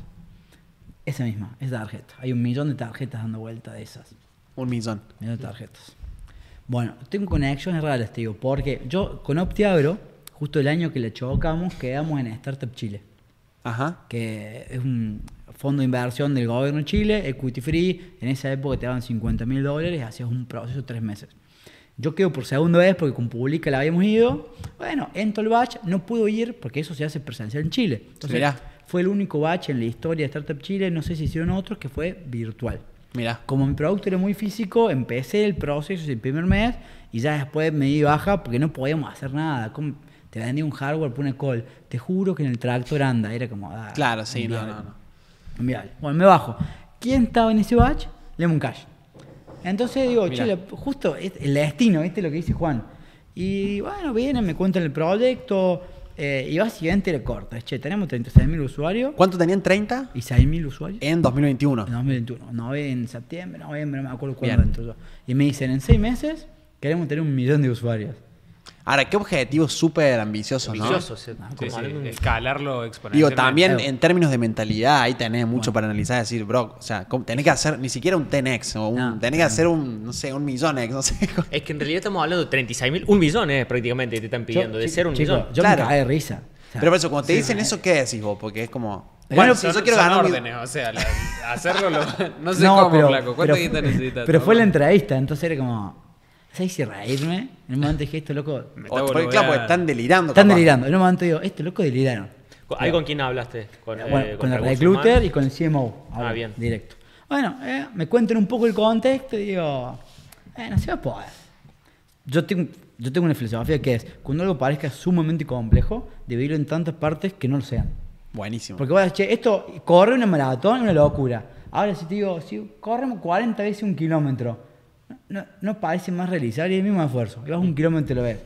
Esa misma, esa tarjeta. Hay un millón de tarjetas dando vuelta de esas. Un millón. Millón de tarjetas. Bueno, tengo conexiones raras, te digo, porque yo con OptiAgro, justo el año que le chocamos, quedamos en Startup Chile. Ajá. que es un fondo de inversión del gobierno de Chile, equity free, en esa época te daban 50 mil dólares, hacías un proceso de tres meses. Yo quedo por segunda vez porque con Publica la habíamos ido. Bueno, entro al batch, no puedo ir porque eso se hace presencial en Chile. Entonces, Mirá. fue el único batch en la historia de Startup Chile, no sé si hicieron otros, que fue virtual. Mira. Como mi producto era muy físico, empecé el proceso el primer mes y ya después me di baja porque no podíamos hacer nada. Como te vendí un hardware, pone call. Te juro que en el tractor anda. Era como. ah, Claro, sí, no, no, no. Bueno, me bajo. ¿Quién estaba en ese batch? Lemon Cash. Entonces digo, Mirá. che, justo es el destino, ¿viste lo que dice Juan? Y bueno, vienen, me cuentan el proyecto. eh, y básicamente era corto. Es, che, tenemos 36.000 usuarios ¿Cuánto tenían 30? y 6.000 usuarios. En 2021. En 2021. No, en septiembre, noviembre, no me acuerdo cuándo entró yo. Y me dicen, en seis meses queremos tener un millón de usuarios. Ahora, qué objetivo súper ambicioso, ¿no? Ambicioso, Sí, escalarlo Digo, exponencialmente. también en términos de mentalidad, ahí tenés mucho para analizar. Decir, bro, o sea, ¿cómo- tenés que hacer ni siquiera un 10x o un, No, tenés que hacer un, no sé, un millón X, no sé. Es que en realidad estamos hablando de 36 mil, un millón eh, prácticamente te están pidiendo, de ser un chico, millón. Yo Claro. me cagué de risa. O sea, Pero por eso, cuando te dicen eso, ¿qué decís vos? Porque es como. Bueno, Son, yo quiero son ganar órdenes, o sea, la- hacerlo lo- no sé no, cómo, pero, flaco. ¿Cuánto pero, guita necesitas? pero fue la entrevista, entonces era como. ¿Sabes si reírme? En un momento dije, esto loco. Me o- está porque, claro, porque están delirando. Están capaz. delirando. En un momento digo, esto loco deliraron. ¿Ahí con quién hablaste? Con, Bueno, eh, con el recursos recluter y con el CMO. Ah, bien. Directo. Bueno, eh, me cuentan un poco el contexto y digo, eh, no se va a poder. Yo tengo, yo tengo una filosofía que es, cuando algo parezca sumamente complejo, dividirlo en tantas partes que no lo sean. Buenísimo. Porque vos decís, che, esto corre una maratón, una locura. Ahora si te digo, si corremos 40 veces un kilómetro, no, no parece más realizable y el mismo esfuerzo. Vas un kilómetro y lo ves.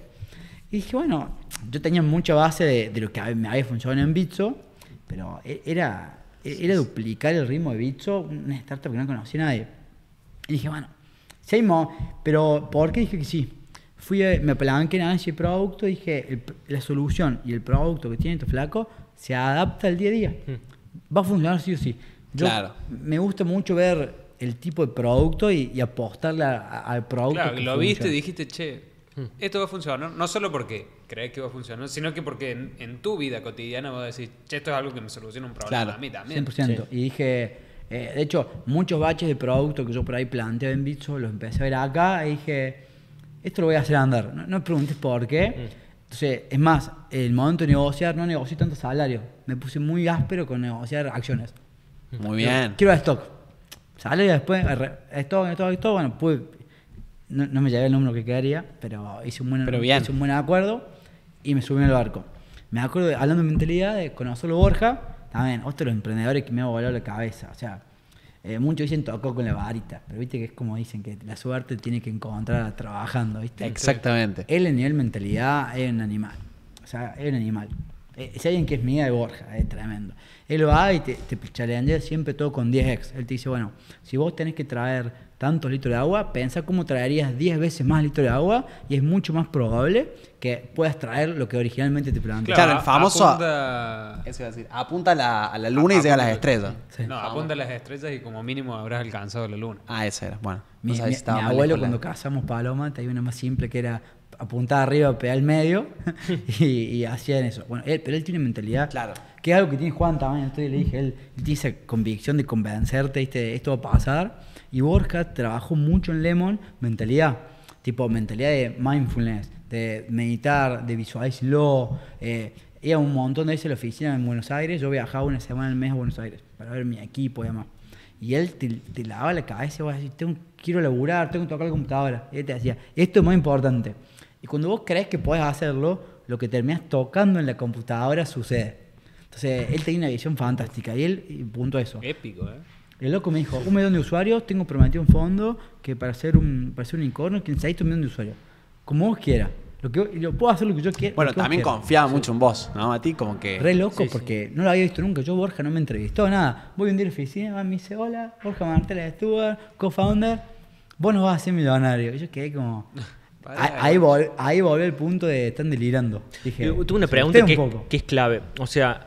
Y dije, bueno, yo tenía mucha base de, de lo que me había funcionado en Bitso, pero e- era, era duplicar el ritmo de Bitso, una startup que no conocía a nadie. Y dije, bueno, mo- pero ¿por qué dije que sí? Fui a- me apalanqué en análisis de producto y dije, el- la solución y el producto que tiene este flaco se adapta al día a día. Va a funcionar sí o sí. Yo Claro. Me gusta mucho ver el tipo de producto y, y apostarle a- a- al producto. Claro, que lo viste y dijiste, che, esto va a funcionar. No solo porque crees que va a funcionar, sino que porque en, en tu vida cotidiana vas a decir, che, esto es algo que me soluciona un problema Claro. a mí también. 100%. Y dije, eh, de hecho, muchos baches de producto que yo por ahí planteo en Bitso los empecé a ver acá y dije, esto lo voy a hacer andar. No, no me preguntes por qué. Entonces, es más, el momento de negociar, no negocié tanto salario. Me puse muy áspero con negociar acciones. Muy bien. Quiero stock. Salario después, stock, stock, stock. Bueno, pude, no, no me llegué el número que quería, pero hice un buen, Pero bien. hice un buen acuerdo y me subí al barco. Me acuerdo, de- hablando de mentalidad, de conocerlo Borja, también, otro de los emprendedores que me ha volado la cabeza. O sea, eh, muchos dicen tocó con la varita, pero viste que es como dicen, que la suerte tiene que encontrar trabajando, ¿viste? Exactamente. Él en nivel mentalidad es un animal. O sea, es un animal. Eh, si alguien que es mía de Borja, es tremendo. Él va y te, te challengea siempre todo con 10x. Él te dice, bueno, si vos tenés que traer tantos litros de agua, pensá cómo traerías 10 veces más litros de agua y es mucho más probable que puedas traer lo que originalmente te planteaste. Claro, el famoso- Apunta, Eso iba a decir. Apunta a la, a la luna y llega a las estrellas. Sí. No, apunta a las estrellas y como mínimo habrás alcanzado la luna. Ah, esa era. Bueno. no Mi, abuelo cuando cazamos paloma tenía una más simple que era apuntar arriba, pegar al medio y, y hacían eso. Bueno, él, pero él tiene mentalidad. Claro. Que es algo que tiene Juan también. Entonces le dije, él, tiene esa convicción de convencerte, ¿viste? esto va a pasar. Y Borja trabajó mucho en Lemon mentalidad. Tipo, mentalidad de mindfulness, de meditar, de visualizarlo. Eh, iba un montón de veces a la oficina en Buenos Aires. Yo viajaba una semana al mes a Buenos Aires para ver mi equipo y demás. Y él te, te lavaba la cabeza y vos decís, tengo, quiero laburar, tengo que tocar la computadora. Y él te decía, esto es más importante. Y cuando vos crees que podés hacerlo, lo que terminas tocando en la computadora sucede. Entonces, él tenía una visión fantástica y él y punto a eso. Épico, ¿eh? El loco me dijo, un millón de usuarios, tengo prometido un fondo que para ser un, para ser un unicornio, que necesito un millón de usuarios. Como vos quieras. Lo que, y yo puedo hacer lo que yo quiera. Bueno, también confiaba mucho en vos, ¿no? A ti como que... Re loco Sí, sí. porque no lo había visto nunca. Yo, Borja, no me entrevistó, nada. Voy un día a la oficina, me dice, hola, Borja Martela Stuart, co-founder, vos nos vas a hacer millonario. Y yo quedé como... Pará, ahí, ahí, vol- ahí volvió el punto de están delirando. Dije, Yo Tuve una "Se pregunta que, un poco". que es clave. O sea,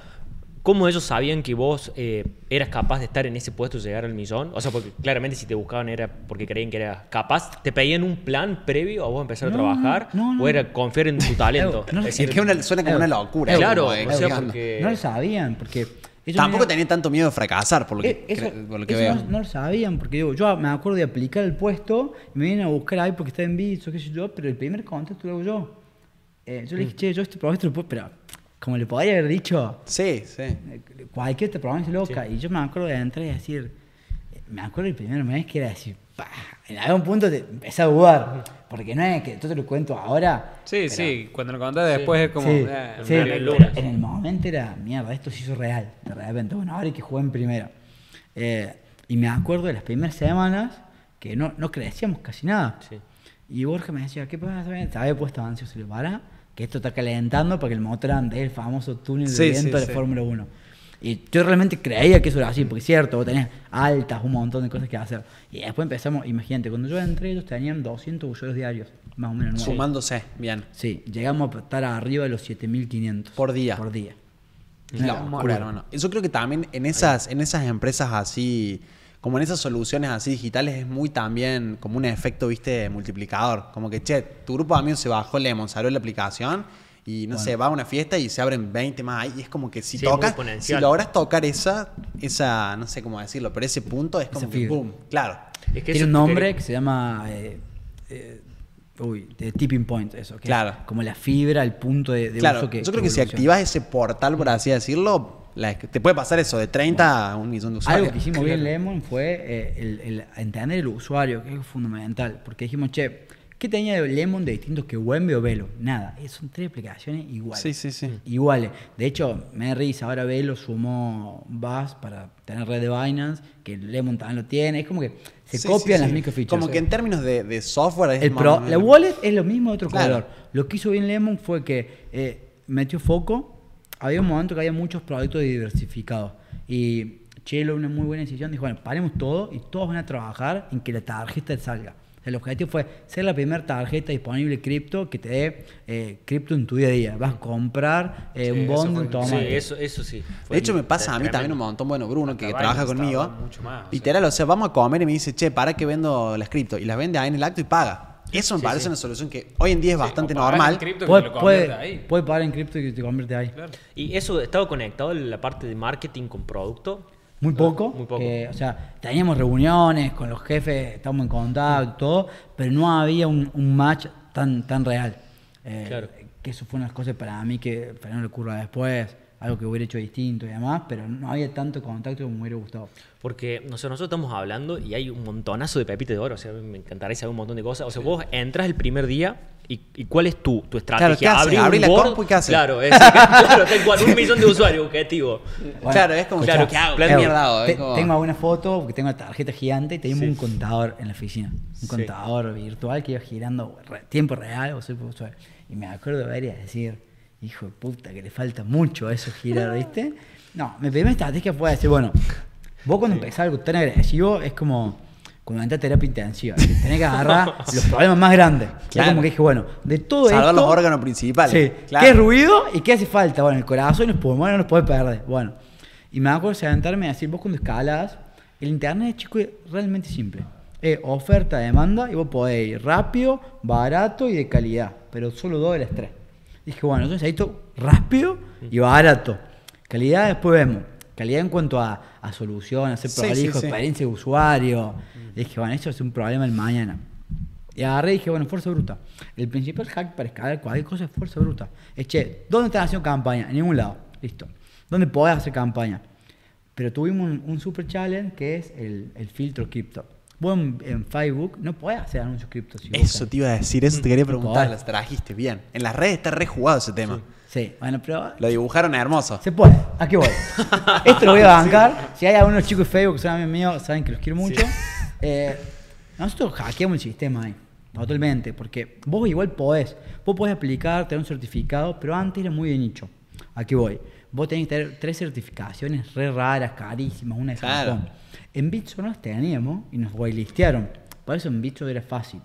¿cómo ellos sabían que vos eh, eras capaz de estar en ese puesto y llegar al millón? O sea, porque claramente si te buscaban era porque creían que eras capaz. ¿Te pedían un plan previo a vos empezar a trabajar? no, no. ¿O era confiar en tu talento? No, es Es decir, que una- suena como una locura. Claro, como de- o sea, digamos. porque- No lo sabían, porque... ellos Tampoco me- tenía tanto miedo de fracasar, por lo que, Eh, eso, cre- por lo que eso veo. No, no lo sabían, porque digo, yo me acuerdo de aplicar el puesto y me vienen a buscar ahí porque está en bits o qué sé yo, pero el primer contacto lo hago yo. Eh, yo le Mm. dije, che, yo este proyecto lo puedo, pero como le podría haber dicho, Sí, sí. cualquier te programa es loca. Y yo me acuerdo de entrar y decir, me acuerdo el primer mes que era decir, en algún punto te empecé a dudar, porque no es que yo te lo cuento ahora. Sí, pero- sí, cuando lo contás después es como... Sí, eh, sí, una en el pero en el momento era, mierda, esto se hizo real, de repente. Bueno, ahora hay que jugar en primera. Eh, y me acuerdo de las primeras semanas que no, no crecíamos casi nada. Sí. Y Borja me decía, ¿qué pasa? Te había puesto ansioso, le para, que esto está calentando para que el motor ande, el famoso túnel de viento de. Fórmula 1. Y yo realmente creía que eso era así, porque es cierto, vos tenés altas, un montón de cosas que hacer. Y después empezamos, imagínate, cuando yo entré, ellos tenían 200 usuarios diarios. más o menos nueve. Sumándose, bien. Sí, llegamos a estar arriba de los 7500. Por día. Por día. La locura, hermano. Yo creo que también en esas, en esas empresas así, como en esas soluciones así digitales, es muy también como un efecto, viste, multiplicador. Como que, che, tu grupo de amigos se bajó Lemon, se abrió la aplicación y no sé, va a una fiesta y se abren 20 más ahí. Y es como que si Sí, tocas, si logras tocar esa, esa, no sé cómo decirlo, pero ese punto es como Esa que boom. Claro. Es que Tiene un nombre que se llama. eh, eh, uy, de tipping point, eso. que es Claro. como la fibra, el punto de, de Claro, uso que. yo creo que si evoluciona. activas ese portal, por así decirlo, la- te puede pasar eso, de 30 a un millón de usuarios. Algo que hicimos bien Lemon fue eh, el, el entender el usuario, que es fundamental. Porque dijimos, che, ¿qué tenía de Lemon de distinto que Wembe o Velo? Nada, son tres aplicaciones iguales. Sí, sí, sí. Iguales. De hecho, me risa, ahora Velo sumó Buzz para tener red de Binance, que Lemon también lo tiene. Es como que se Sí, copian sí, las sí. microfeatures. Como que en términos de, de software es El más pro- la wallet es lo mismo de otro Claro. color. Lo que hizo bien Lemon fue que eh, metió foco. Había un momento que había muchos productos diversificados. Y Chelo, una muy buena decisión, dijo, bueno, paremos todo y todos van a trabajar en que la tarjeta salga. O sea, el objetivo fue ser la primera tarjeta disponible cripto que te dé eh, cripto en tu día a día. Vas a comprar eh, Sí, un fue- un Sí, tomate. eso, eso sí. fue De hecho, me pasa a mí también un montón. Bueno, Bruno, que trabaja conmigo. mucho más, o sea. Literal, o sea, vamos a comer y me dice, che, para que vendo las cripto. Y las vende ahí en el acto y paga. Eso me parece una solución que hoy en día es bastante normal. en cripto que Puede, puede, ahí. puede pagar en cripto y que te convierte ahí. Claro. Y eso estaba conectado en la parte de marketing con producto. Muy poco. Muy poco. que, o sea, teníamos reuniones con los jefes, estábamos en contacto, todo, pero no había un, un match tan, tan real. Eh, Claro. Que eso fue una de las cosas para mí que para no le ocurra después, algo que hubiera hecho distinto y demás, pero no había tanto contacto como me hubiera gustado. Porque nosotros estamos hablando y hay un montonazo de pepitas de oro. O sea, me encantaría saber un montón de cosas. O sea, vos entras el primer día y, y ¿cuál es tu, tu estrategia? ¿qué hace? Abrir Abrí la board. compu y ¿qué hace? Claro, es, claro, tal cual, un millón de usuarios, objetivo. Bueno, claro, es como, claro, ¿qué hago? plan ¿Qué de- mierda hago? Es Te- como- Tengo alguna foto, porque tengo la tarjeta gigante y Sí. un contador en la oficina. Un Sí. contador virtual que iba girando re- tiempo real. O sea, o sea, y me acuerdo de ver y decir, hijo de puta, que le falta mucho a eso girar, ¿viste? No, mi primera estrategia fue decir, bueno, vos cuando empezás algo tan agresivo es como cuando entras a terapia intensiva. que Tenés que agarrar los problemas más grandes. Es Claro. como que dije, bueno, de todo Salvar esto... los órganos principales. Sí. Claro. ¿Qué es ruido y qué hace falta? Bueno, el corazón y los pulmones no los puedes perder. Bueno, y me acuerdo sentarme y decir, vos cuando escalas, el internet, chico, es realmente simple. Es oferta, demanda, y vos podés ir rápido, barato y de calidad, pero solo dos de las tres. Dije, bueno, entonces necesito rápido y barato. Calidad después vemos. Calidad en cuanto a, a solución, a ser Sí, prolijo, sí, experiencia de usuario. Dije, bueno, eso es un problema el mañana. Y agarré y dije, bueno, fuerza bruta. El principal hack para escalar cualquier cosa es fuerza bruta. Es, che, ¿dónde estás haciendo campaña? En ningún lado. Listo. ¿Dónde podés hacer campaña? Pero tuvimos un, un super challenge que es el, el filtro cripto. Vos en, en Facebook no podés hacer anuncios cripto. Si vos Eso te iba a decir, eso te quería No preguntar. podés. Las trajiste bien. En las redes está rejugado ese tema. Sí, bueno, pero Lo dibujaron hermoso. se puede. ¿A qué voy? Esto lo voy a bancar. Si hay algunos chicos de Facebook que son amigos míos, saben que los quiero mucho. Eh, nosotros hackeamos el sistema ahí. Totalmente. Porque vos igual podés. Vos podés aplicar, tener un certificado, pero antes era muy de nicho. ¿A qué voy? Vos tenés que tener tres certificaciones re raras, carísimas, una de Claro. Japón. En Bitso no las teníamos y nos whitelistearon. Por eso en Bitso era fácil.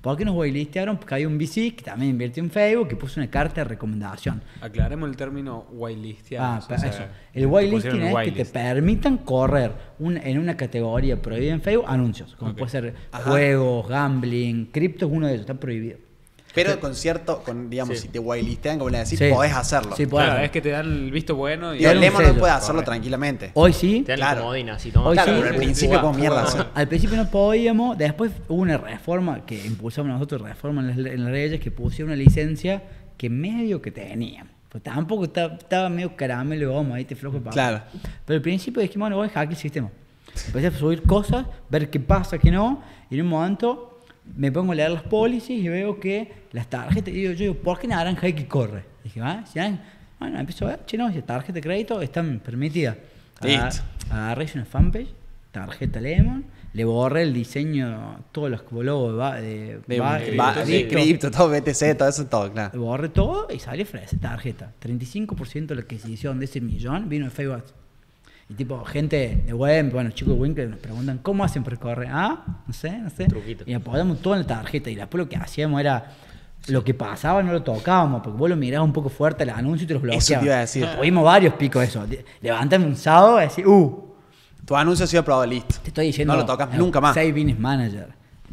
¿Por qué nos whitelistearon? Porque había un VC que también invirtió en Facebook que puso una carta de recomendación. Aclaremos el término whitelistear. Ah, o pa- sea, eso. El whitelisting es que te permitan correr un- en una categoría prohibida en Facebook anuncios, como puede ser Ajá. juegos, gambling, cripto es uno de ellos, está prohibido. Pero con cierto, con, digamos, Sí. si te whitelistean, como le decís, Sí. podés hacerlo. Sí, podés Claro, es que te dan el visto bueno y un Lemon no puede hacerlo tranquilamente. Hoy sí, Te dan Claro. el comodín así, toma. Hoy Claro, sí. pero al principio como mierda. sí. al principio no podíamos, después hubo una reforma que impulsamos nosotros, reforma en las, en las leyes que pusieron una licencia que medio que teníamos. Pues tampoco estaba, estaba medio caramelo, vamos, ahí te flojo el papel. Claro. Pero al principio dijimos, bueno, voy a hackear el sistema. Empecé a subir cosas, ver qué pasa, qué no, y en un momento me pongo a leer las policies y veo que las tarjetas, y digo, yo digo, ¿por qué naranja hay que corre? dije, ah, si naranja- bueno, empiezo a ver, che, no, si tarjeta de crédito están permitidas. Agarré una fanpage, tarjeta Lemon, le borré el diseño, todos los logos de, de, De, de- cripto. todo BTC, todo eso, todo, claro. Le borré todo y salió fresa tarjeta. 35% de la adquisición de ese millón vino de Facebook. Y tipo, gente de web, bueno, chicos de Winkler nos preguntan, ¿cómo hacen para correr? Ah, no sé, no sé. Truquito. Y nos poníamos todo en la tarjeta. Y después lo que hacíamos era, lo que pasaba no lo tocábamos, porque vos lo mirabas un poco fuerte el anuncio y te los bloqueabas. Eso te iba a decir. Tuvimos varios picos de eso. Levantame un sábado y decir, uh, Tu anuncio ha sido aprobado, listo. te estoy diciendo. No lo tocas nunca más. 6 business manager,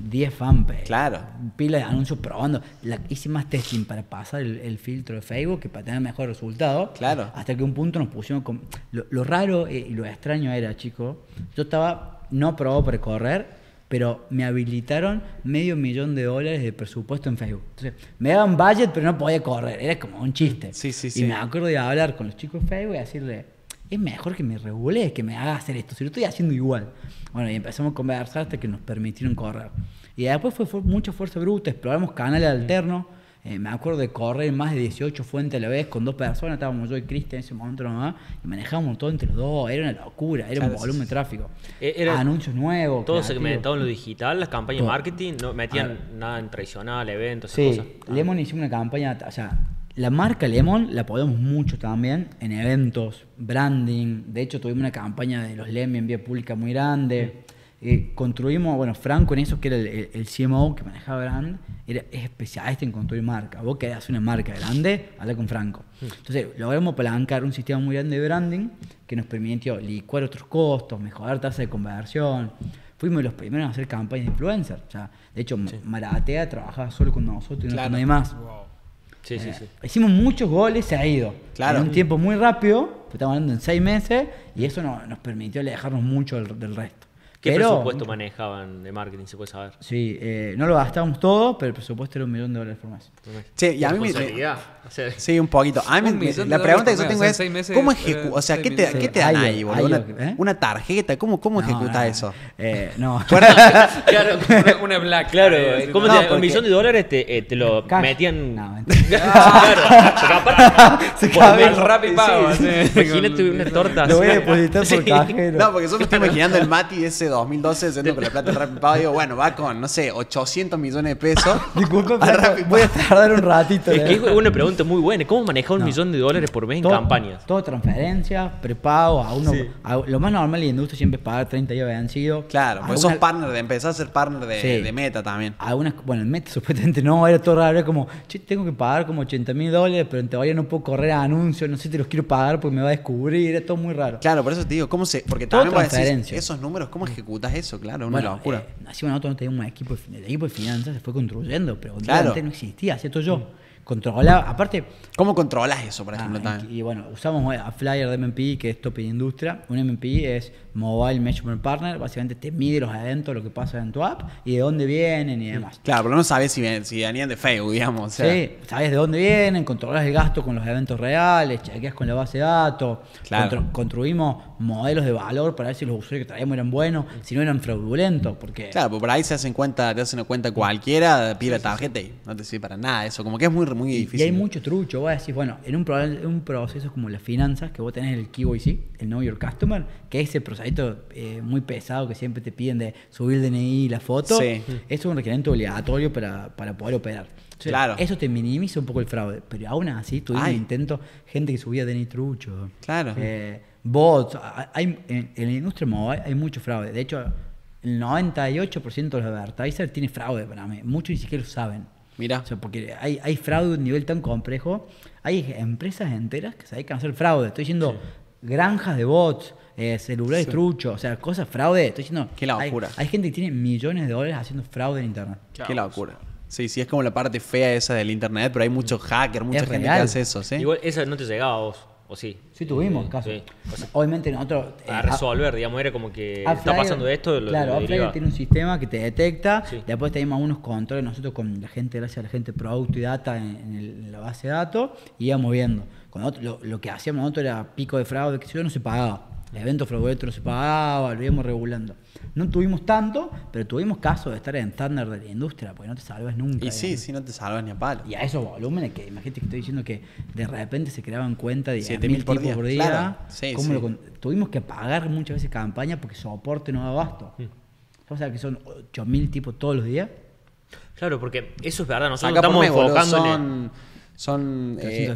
10 fanpage. Claro. Pila de anuncios probando. La, hice más testing para pasar el, el filtro de Facebook que para tener mejor resultado. Claro. Hasta que un punto nos pusimos con. Lo, lo raro y lo extraño era, chico. Yo estaba no probado para correr, pero me habilitaron medio millón de dólares de presupuesto en Facebook. Entonces, me daban budget, pero no podía correr. Era como un chiste. Sí, sí, y sí. me acuerdo de hablar con los chicos de Facebook y decirle, es mejor que me regules, que me haga hacer esto, si lo estoy haciendo igual. Bueno, y empezamos a conversar hasta que nos permitieron correr. Y después fue, fu- mucha fuerza bruta, exploramos canales alternos. Eh, me acuerdo de correr más de 18 fuentes a la vez con dos personas, estábamos yo y Cristian en ese momento nomás, y manejábamos todo entre los dos, era una locura, era un volumen de tráfico. Era Anuncios nuevos. Todo creativos. segmentado en lo digital, las campañas de marketing, no metían ver. nada en tradicional, eventos, Sí, cosas. Lemon hicimos una campaña, o sea, la marca Lemon la podemos mucho también en eventos, branding. De hecho, tuvimos una campaña de los Lemon en vía pública muy grande. Eh, construimos, bueno, Franco en eso, que era el, CMO que manejaba brand, era, es especialista en construir marca. Vos querés hacer una marca grande, habla con Franco. Entonces, logramos apalancar un sistema muy grande de branding que nos permitió licuar otros costos, mejorar tasa de conversión. Fuimos los primeros a hacer campañas de influencer. O sea, de hecho, Maratea trabajaba solo con nosotros y no con nadie más. Sí, sí, Eh, sí. Hicimos muchos goles, se ha ido. Claro. En un tiempo muy rápido, estamos hablando en seis meses, y eso no- nos permitió alejarnos mucho del, del resto. ¿Qué Pero- presupuesto manejaban de marketing, se puede saber? Sí, eh, no lo gastábamos todo, pero el presupuesto era un millón de dólares por mes. Che, y a mí me. O sea, Sí, un poquito. A mí Un me- la pregunta que yo tengo es, o sea, ¿cómo ejecutas? O sea, ¿qué te. ¿qué te dan ahí, boludo? Una, ¿eh? una tarjeta, ¿cómo, cómo No, ejecutas eso? Eh, no. claro, Una, una black. claro, así, ¿cómo No, te- porque- un millón de dólares te, eh, te lo Cash. metían? No, claro, Se por el Rappi Pago, Imagínate una torta Lo voy a depositar por Sí. cajero. No, porque yo me estoy imaginando el Mati ese 2012 haciendo con la plata del Rappi Pago. Digo, bueno, va con, no sé, 800 millones de pesos. Disculpa, voy a tardar un ratito. Es que ¿eh? es una pregunta muy buena. ¿Cómo manejar un No. millón de dólares por mes en Todo- campañas? Todo transferencia, prepago, a uno, a- lo más normal en la industria siempre es pagar 30 días vencido. Claro, porque sos partner de, empezás a ser partner de, Sí. de Meta también. algunas, bueno, el Meta supuestamente no, era todo raro, era como, che, tengo que pagar como 80 mil dólares, pero en teoría no puedo correr a anuncios, no sé si te los quiero pagar porque me va a descubrir, era todo muy raro. Claro, por eso te digo, ¿cómo se...? Porque Todo también transferencia. esos números, ¿cómo ejecutas eso? Claro, una Bueno, locura. eh, encima nosotros no teníamos un equipo, el equipo de finanzas se fue construyendo, pero Claro. antes no existía, todo yo. Controlaba, aparte, ¿Cómo controlas eso, por ejemplo, Ah, también? y bueno, usamos a Flyer de MMP, que es tope de industria. Un MMP es Mobile Measurement Partner, básicamente te mide los eventos, lo que pasa en tu app y de dónde vienen y demás. Claro, pero no sabes si, ven- si venían de Facebook, digamos. o sea, sí, sabes de dónde vienen, controlas el gasto con los eventos reales, chequeas con la base de datos, Claro. Constru- construimos modelos de valor para ver si los usuarios que traíamos eran buenos, si no eran fraudulentos, porque Claro, por ahí se hacen cuenta, te hacen una cuenta cualquiera, pide la tarjeta y no te sirve para nada eso. Como que es muy, muy difícil. Y hay mucho trucho. Vos decís, bueno, en un, pro- en un proceso como las finanzas, que vos tenés el KYC, el Know Your Customer, que es ese proceso eh, muy pesado que siempre te piden de subir el DNI y la foto, Sí. es un requerimiento obligatorio para, para poder operar. Claro. Eso te minimiza un poco el fraude, pero aún así tuvimos intentos, gente que subía DNI trucho. Claro. Eh, bots, a- hay, en, en la industria mobile hay mucho fraude. De hecho, el 98% de los advertisers tiene fraude para mí. Muchos ni siquiera lo saben. Mira. O sea, porque hay, hay fraude de un nivel tan complejo. Hay empresas enteras que se dedican a hacer fraude. Estoy diciendo granjas de bots, eh, celulares truchos, o sea, cosas fraude. Estoy diciendo. Qué locura. Hay, hay gente que tiene millones de dólares haciendo fraude en internet. Qué locura. Sí, sí, es como la parte fea esa del internet, pero hay muchos hackers, mucha Es gente real. que hace eso, ¿sí? Igual esa no te llegaba a vos, ¿o sí? Sí, tuvimos Sí, casos. sí. O sea, Obviamente nosotros. eh, a resolver, digamos, era como que está pasando esto, lo, Claro, deriva. tiene un sistema que te detecta. Sí. Después tenemos algunos controles nosotros con la gente, gracias a la gente producto y data en, en el- en la base de datos, y íbamos viendo. Con otro- lo, lo que hacíamos nosotros era pico de fraude, que si yo no se pagaba. El evento fraudulento no se pagaba, lo íbamos regulando. No tuvimos tanto, pero tuvimos casos de estar en estándar de la industria, porque no te salvas nunca. Y sí, sí, no te salvas ni a palo. Y a esos volúmenes que imagínate que estoy diciendo que de repente se creaban cuenta de 7.000 10.000 por tipos día, por día. claro. Sí, ¿Cómo sí. lo con- tuvimos que pagar muchas veces campañas porque soporte no da abasto. Mm. O sea que son 8.000 tipos todos los días. Claro, porque eso es verdad, nosotros Acá estamos enfocando en... son, son eh,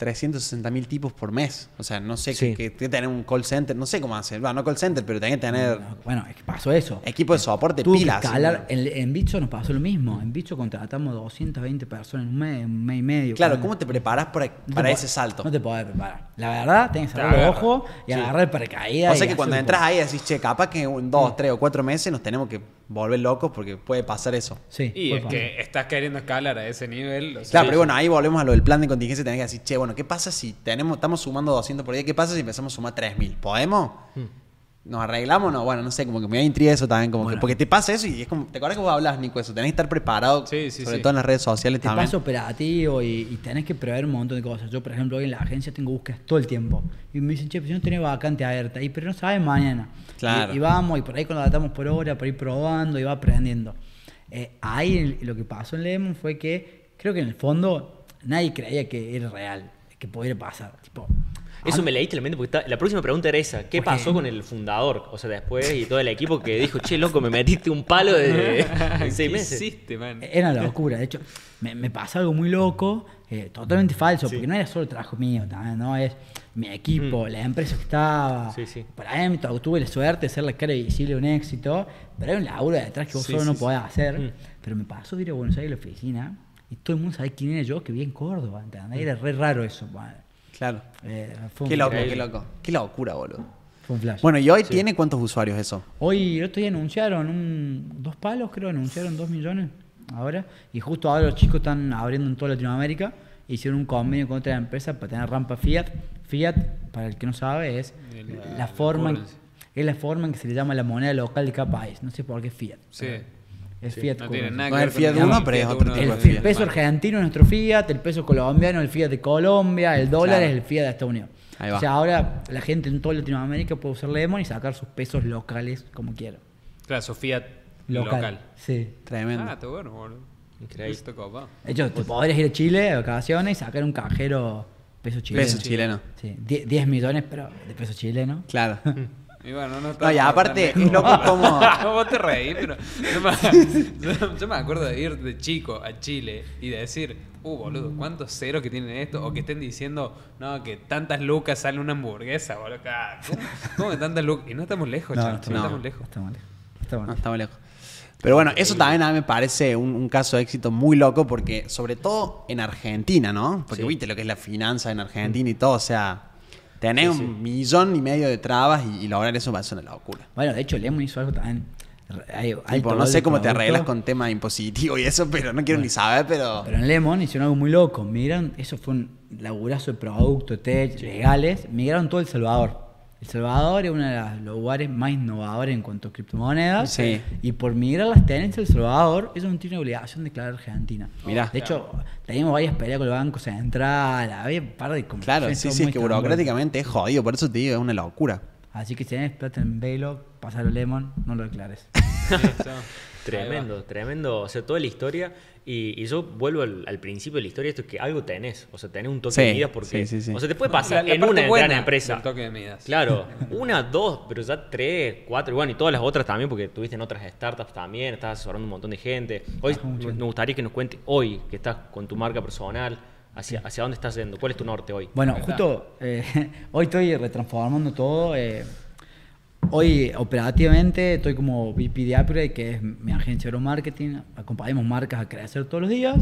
360. 360 mil tipos por mes. O sea, no sé Sí. que, que, que tener un call center, no sé cómo hacer. Bueno, no call center, pero tenés que tener Bueno, es que pasó eso. equipo de soporte, Tuvo que pilas. escalar. En, en Bicho nos pasó lo mismo. En Bicho contratamos 220 personas en un mes, un mes y medio. Claro, Cuando- ¿cómo te preparas para, no ese salto? No te podés preparar. La verdad, tenés que cerrar los ojos y Sí. agarrar el paracaídas. o sea que cuando entras ahí decís, che, capaz que en dos, tres o cuatro meses nos tenemos que volver locos porque puede pasar eso. Sí, Y es pasar. que estás queriendo escalar a ese nivel. o sea, Claro, pero bueno, ahí volvemos a lo del plan de contingencia. Tenés que decir, che, bueno, ¿qué pasa si tenemos, estamos sumando 200 por día? ¿Qué pasa si empezamos a sumar 3000? ¿Podemos? ¿Nos arreglamos? No, bueno, no sé, como que me da intriga eso también. Como que, porque te pasa eso y es como. ¿Te acuerdas que vos hablas, Nico, eso? Tenés que estar preparado, Sí, sí, sobre sí. todo en las redes sociales Te también. pasa operativo y, y tenés que prever un montón de cosas. Yo, por ejemplo, hoy en la agencia tengo búsquedas todo el tiempo. Y me dicen, che, pero si no tenés vacante abierta. Y, pero no sabes mañana. Claro. Y, y vamos, y por ahí contratamos por hora, por ir probando y va aprendiendo. Eh, ahí lo que pasó en Lemon fue que creo que en el fondo nadie creía que era real, que pudiera pasar. Tipo, Eso me leíste la mente porque está- la próxima pregunta era esa. ¿Qué pasó con el fundador? O sea, después y todo el equipo que dijo, che, loco, me metiste un palo de en seis ¿Qué meses. hiciste, man? Era una locura. De hecho, me, me pasa algo muy loco, eh, totalmente falso, porque no era solo trabajo mío, también, ¿no? Es mi equipo, la empresa que estaba. Sí, sí. Para mí tuve la suerte de ser la cara visible de un éxito, pero hay un laburo detrás que vos Sí, solo sí, no sí. podés hacer. Mm. Pero me pasó de ir a Buenos Aires a la oficina y todo el mundo sabía quién era yo que vivía en Córdoba, ¿entendés? Era re raro eso. bueno. Claro. Eh, fue, Qué loco, Increíble. qué loco. Qué locura, boludo. fue un flash. Bueno, ¿y hoy tiene cuántos usuarios eso? Hoy, el otro día anunciaron un, dos palos, creo, anunciaron dos millones ahora. Y justo ahora los chicos están abriendo en toda Latinoamérica. Hicieron un convenio con otra empresa para tener rampa Fiat. Fiat, para el que no sabe, es El- la, la forma en, es la forma en que se le llama la moneda local de cada país. No sé por qué Fiat. Sí. Es Fiat. No tiene nada No, que el Fiat con uno, pero es otro tipo El, de de fi- Fiat. peso argentino es nuestro Fiat, el peso colombiano es el Fiat de Colombia, el dólar Claro. es el Fiat de Estados Unidos. Ahí va. O sea, ahora la gente en toda Latinoamérica puede usar Lemon y sacar sus pesos locales como quiera. Claro, Sofía Local. local. Sí. Tremendo. Ah, está bueno, boludo. Increíble. De hecho, te podrías ir a Chile de vacaciones y sacar un cajero peso chileno. Peso chileno. Sí, die- 10 millones, pero de peso chileno. Claro. Y bueno, no, No, y estamos aparte, es loco como. Vos te reís, pero yo me, yo- yo me acuerdo de ir de chico a Chile y de decir, uh, boludo, ¿cuántos ceros que tienen esto? O que estén diciendo, no, que tantas lucas sale una hamburguesa, boludo. ¿Cómo, cómo que tantas lucas? Y no estamos lejos, No, chan, no no, estamos- estamos lejos. Estamos lejos. Estamos No, lejos. estamos lejos. Pero bueno, eso también a mí me parece un, un caso de éxito muy loco porque, sobre todo en Argentina, ¿no? Porque Sí. viste lo que es la finanza en Argentina y todo, o sea, tenés un millón y medio de trabas y, y lograr eso va a ser una locura. Bueno, de hecho, Lemon hizo algo Tipo, no sé cómo te arreglas con temas impositivos y eso, pero no quiero ni saber, pero... Pero en Lemon hicieron algo muy loco. Migraron, eso fue un laburazo de producto, tech, legales. Migraron todo El Salvador. El Salvador es uno de los lugares más innovadores en cuanto a criptomonedas. Sí. Y por migrar las tenencias del Salvador, ellos no tienen obligación de declarar Argentina. Mirá. De hecho, teníamos varias peleas con el Banco Central, había un par de Claro, conversaciones, sí, sí, es que burocráticamente es jodido, por eso te digo, es una locura. Así que si tenés plata en Velo, pasar Lemon, no lo declares. Tremendo, tremendo. O sea, toda la historia. Y, y yo vuelvo al, al principio de la historia, esto es que algo tenés. O sea, tenés un toque Sí, de Midas porque. sí, sí, sí. O sea, te puede pasar La- la en una buena gran empresa. del toque de Midas. Claro, una, dos, pero ya tres, cuatro, y bueno, y todas las otras también, porque tuviste en otras startups también, estás asesorando un montón de gente. Hoy me me gustaría que nos cuente hoy, que estás con tu marca personal, hacia, hacia dónde estás yendo, cuál es tu norte hoy. Bueno, justo eh, hoy estoy retransformando todo. eh, hoy operativamente estoy como VP de Upgrade, que es mi agencia de marketing. Acompañamos marcas a crecer todos los días,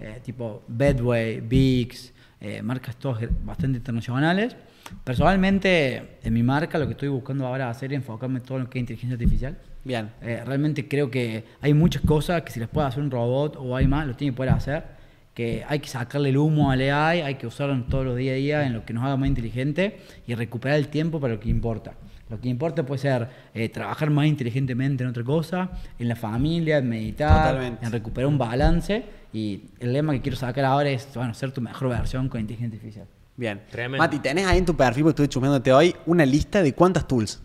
eh, tipo Bedway, Bix, eh, marcas todas bastante internacionales. Personalmente, en mi marca lo que estoy buscando ahora hacer es enfocarme en todo lo que es inteligencia artificial. Bien. Eh, realmente creo que hay muchas cosas que si las puede hacer un robot o hay más, lo tiene que poder hacer. Que hay que sacarle el humo al AI, hay que usarlo en todos los día a día, en lo que nos haga más inteligente y recuperar el tiempo para lo que importa. Lo que importa puede ser eh, trabajar más inteligentemente en otra cosa, en la familia, en meditar, Totalmente. en recuperar un balance. Y el lema que quiero sacar ahora es, bueno, ser tu mejor versión con inteligencia artificial. Bien. Tremendo. Mati, tenés ahí en tu perfil, porque estuve chusmeándote hoy, una lista de cuántas tools.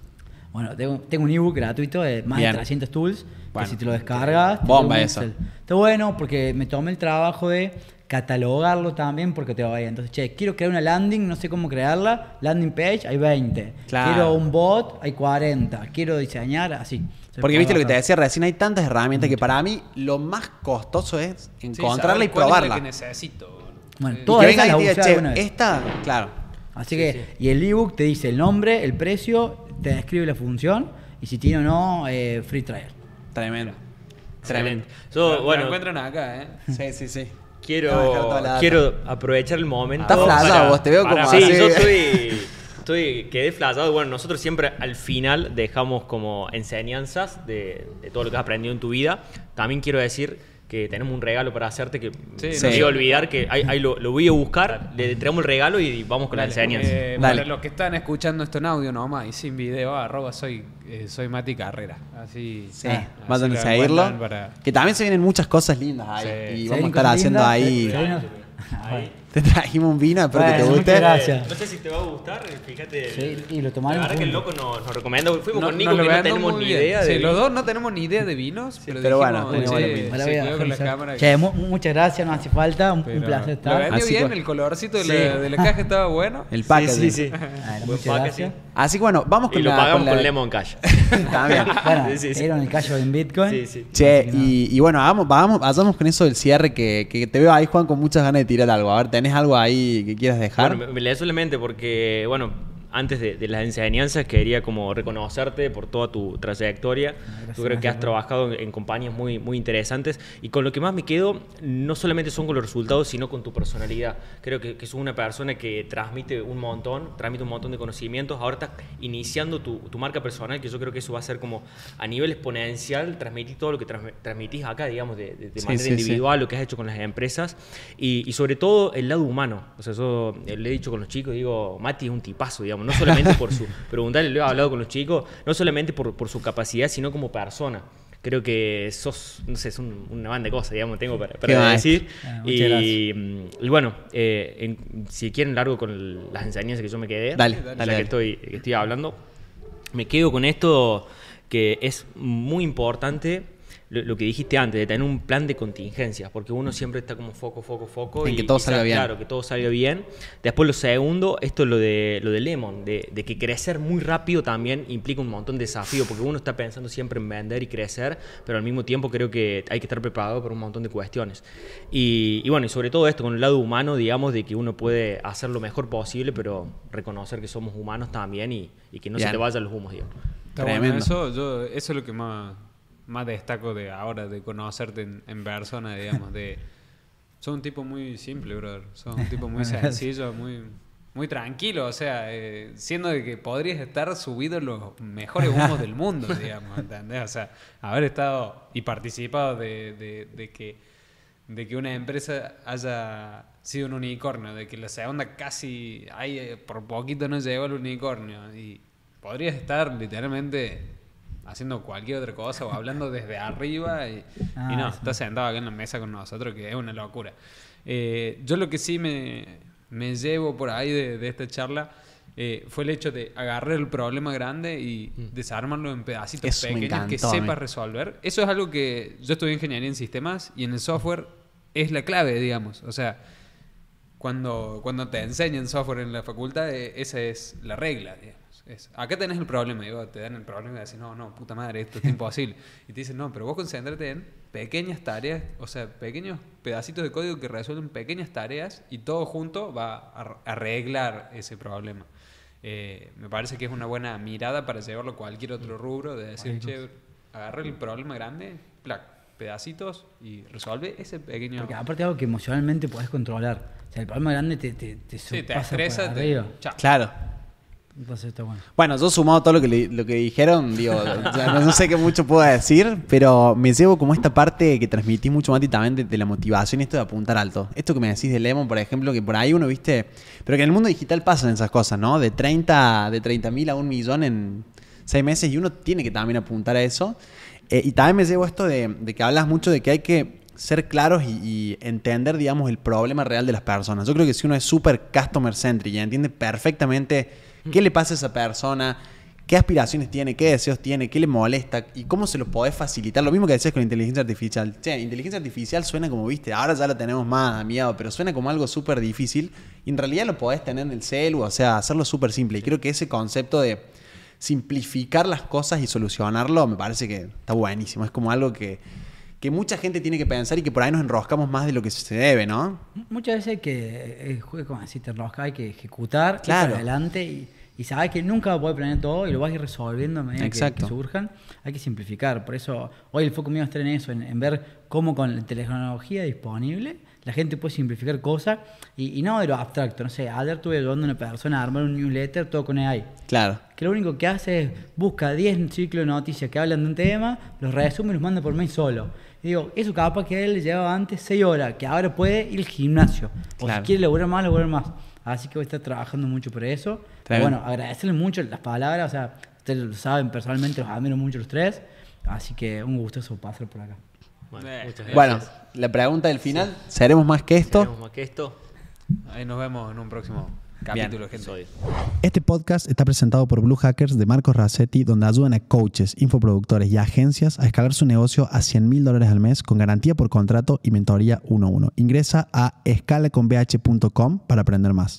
Bueno, tengo, tengo un ebook gratuito de más Bien. de 300 tools. Bueno. que si te lo descargas, te Bomba eso. Está bueno porque me tomé el trabajo de catalogarlo también porque te va Entonces, che, quiero crear una landing, no sé cómo crearla. Landing page, hay 20. Claro. Quiero un bot, hay 40. Quiero diseñar, así. Se Porque viste lo que te decía recién, hay tantas herramientas que para mí lo más costoso es encontrarla y la probarla. que necesito. Bueno, Y todas esas diga, che, esta, claro. Así que, y el ebook te dice el nombre, el precio, te describe la función y si tiene o no eh, free trial. Tremendo. Tremendo. Lo- Yo, lo bueno, encuentran acá, ¿eh? Sí, sí, sí. quiero, quiero aprovechar el momento. Estás flasado para- vos, te veo como para- así. Sí, yo estoy, estoy, quedé flasado. Bueno, nosotros siempre al final dejamos como enseñanzas de, de todo lo que has aprendido en tu vida. También quiero decir que tenemos un regalo para hacerte que Sí, no sí. me iba a olvidar que ahí, ahí lo, lo voy a buscar, le traemos el regalo y vamos con la Dale, enseñanza. eh, Dale. Para los que están escuchando esto en audio nomás y sin video, arroba soy, eh, soy Mati Carrera. Así, Sí, así vayan a lo seguirlo. para- Que también se vienen muchas cosas lindas ahí. Sí. Y vamos a estar haciendo lindas, ahí. Ahí. Te trajimos un vino, espero que te Bueno, guste. gracias. No sé si te va a gustar, fíjate. Sí, y lo La tomaremos verdad que el loco nos, nos recomendó. Fuimos No- con Nico nos lo que no tenemos ni idea Sí, de los dos no tenemos ni idea de vinos, pero, pero bueno, dijimos, sí, la la revisar. cámara. Che, mu- muchas gracias, no hace falta, un, un Pero placer Lo estar. vendió Así bien, el colorcito de, Sí. la, de la caja estaba bueno. El packaging. Sí, sí, sí. Bueno. Así que bueno, vamos Y con lo la. pagamos la- con Lemon Cash. También. Bueno, Sí, sí, sí. dieron el cash en Bitcoin. Sí, sí. Che, y, y bueno, vamos, vamos, vayamos con eso del cierre que te veo ahí, Juan, con muchas ganas de tirar algo. A ver, ¿tenés algo ahí que quieras dejar? Bueno, me, me leí solamente porque, bueno, antes de, de las enseñanzas quería como reconocerte por toda tu trayectoria. Yo creo que has trabajado en, en compañías muy, muy interesantes y con lo que más me quedo no solamente son con los resultados, sino con tu personalidad. Creo que, que sos una persona que transmite un montón, transmite un montón de conocimientos. Ahora estás iniciando tu, tu marca personal, que yo creo que eso va a ser como a nivel exponencial, transmitir todo lo que transmi- transmitís acá, digamos, de, de- de Sí, manera sí, sí. individual lo que has hecho con las empresas y, y sobre todo el lado humano. O sea, yo le he dicho con los chicos, digo, Mati es un tipazo, digamos, no solamente por su, preguntarle, lo he hablado con los chicos, no solamente por, por su capacidad, sino como persona. Creo que sos, no sé, es un- una banda de cosas, digamos, tengo para, decir. Ah, y, mm, y bueno, eh, en- si quieren largo con el- las enseñanzas que yo me quedé, Dale, ya dale, que dale. estoy, que estoy hablando, me quedo con esto que es muy importante lo, lo que dijiste antes, de tener un plan de contingencias, porque uno siempre está como foco, foco, foco. En y que todo quizás, salga bien. Claro, que todo salga bien. Después lo segundo, esto es lo de, lo de Lemon, de, de que crecer muy rápido también implica un montón de desafíos, porque uno está pensando siempre en vender y crecer, pero al mismo tiempo creo que hay que estar preparado para un montón de cuestiones. Y, y bueno, y sobre todo esto, con el lado humano, digamos, de que uno puede hacer lo mejor posible, pero reconocer que somos humanos también y, y que no Bien. se te vayan los humos, digamos. Está Tremendo. bueno eso, yo, eso es lo que más, más destaco de ahora, de conocerte en, en persona, digamos, de... Sos un tipo muy simple, brother. Sos un tipo muy sencillo, muy, muy tranquilo. O sea, eh, siendo de que podrías estar subido en los mejores humos del mundo, digamos, ¿entendés? O sea, haber estado y participado de, de, de que, de que una empresa haya sido un unicornio, de que la segunda casi, ahí eh, por poquito no llegó al unicornio. Y podrías estar literalmente haciendo cualquier otra cosa o hablando desde arriba y, Ah, y no, sí. está sentado acá en la mesa con nosotros, que es una locura. Eh, yo lo que sí me, me llevo por ahí de, de esta charla eh, fue el hecho de agarrar el problema grande y desarmarlo en pedacitos Eso pequeños que encantó mí. sepas resolver. Eso es algo que yo estudié ingeniería en sistemas y en el software es la clave, digamos. O sea, cuando, cuando te enseñan software en la facultad, eh, esa es la regla, digamos. Es, acá tenés el problema, digo, te dan el problema y decís, no, no, puta madre, esto es imposible. y te dicen, no, pero vos concéntrate en pequeñas tareas, o sea, pequeños pedacitos de código que resuelven pequeñas tareas y todo junto va a ar- arreglar ese problema. Eh, me parece que es una buena mirada para llevarlo a cualquier otro rubro, de decir, che, agarra el problema grande, plac, pedacitos y resuelve ese pequeño... Porque aparte algo que emocionalmente podés controlar. O sea, el problema grande te, te, te Sí, te sobrepasa por estresa, te... Claro. Bueno. Bueno, yo sumado todo lo que, lo que dijeron, digo, no, sé qué mucho puedo decir, pero me llevo como esta parte que transmití mucho, Mati, también de, la motivación esto de apuntar alto. Esto que me decís de Lemon, por ejemplo, que por ahí uno, viste, pero que en el mundo digital pasan esas cosas, ¿no? De 30 de 30 mil a un millón en seis meses y uno tiene que también apuntar a eso. Eh, y también me llevo esto de, de que hablas mucho de que hay que ser claros y, y entender, digamos, el problema real de las personas. Yo creo que si uno es súper customer centric y entiende perfectamente qué le pasa a esa persona, qué aspiraciones tiene, qué deseos tiene, qué le molesta y cómo se lo podés facilitar. Lo mismo que decías con la inteligencia artificial. Che, inteligencia artificial suena como, viste, ahora ya lo tenemos más amiado, pero suena como algo súper difícil y en realidad lo podés tener en el celu, o sea, hacerlo súper simple. Y creo que ese concepto de simplificar las cosas y solucionarlo me parece que está buenísimo. Es como algo que, que mucha gente tiene que pensar y que por ahí nos enroscamos más de lo que se debe, ¿no? Muchas veces hay que, eh, como así, te enrosca, hay que ejecutar, ir Claro. para adelante y, y sabes que nunca va a poder planear todo y lo vas a ir resolviendo a medida que- surjan. Hay que simplificar. Por eso hoy el foco mío está en eso, en, en ver cómo con la tecnología disponible la gente puede simplificar cosas y, y no de lo abstracto. No sé, ayer estuve ayudando a una persona a armar un newsletter todo con AI. Claro. Que lo único que hace es busca 10 ciclos de noticias que hablan de un tema, los resume y los manda por mail solo. Y digo, eso capaz que él le llevaba antes 6 horas, que ahora puede ir al gimnasio. O Claro. si quiere lograr más, lograr más. Así que voy a estar trabajando mucho por eso. Pero bueno, agradecerles mucho las palabras, o sea, ustedes lo saben personalmente, los admiro mucho los tres. Así que un gustoso pasar por acá. Bueno, muchas gracias. Bueno, la pregunta del final, ¿seremos más que esto? Más que esto. Ahí nos vemos en un próximo capítulo, gente. Soy. Este podcast está presentado por Blue Hackers de Marcos Rassetti, donde ayudan a coaches, infoproductores y agencias a escalar su negocio a 100 mil dólares al mes con garantía por contrato y mentoría 1 a 1. Ingresa a escalaconbh.com para aprender más.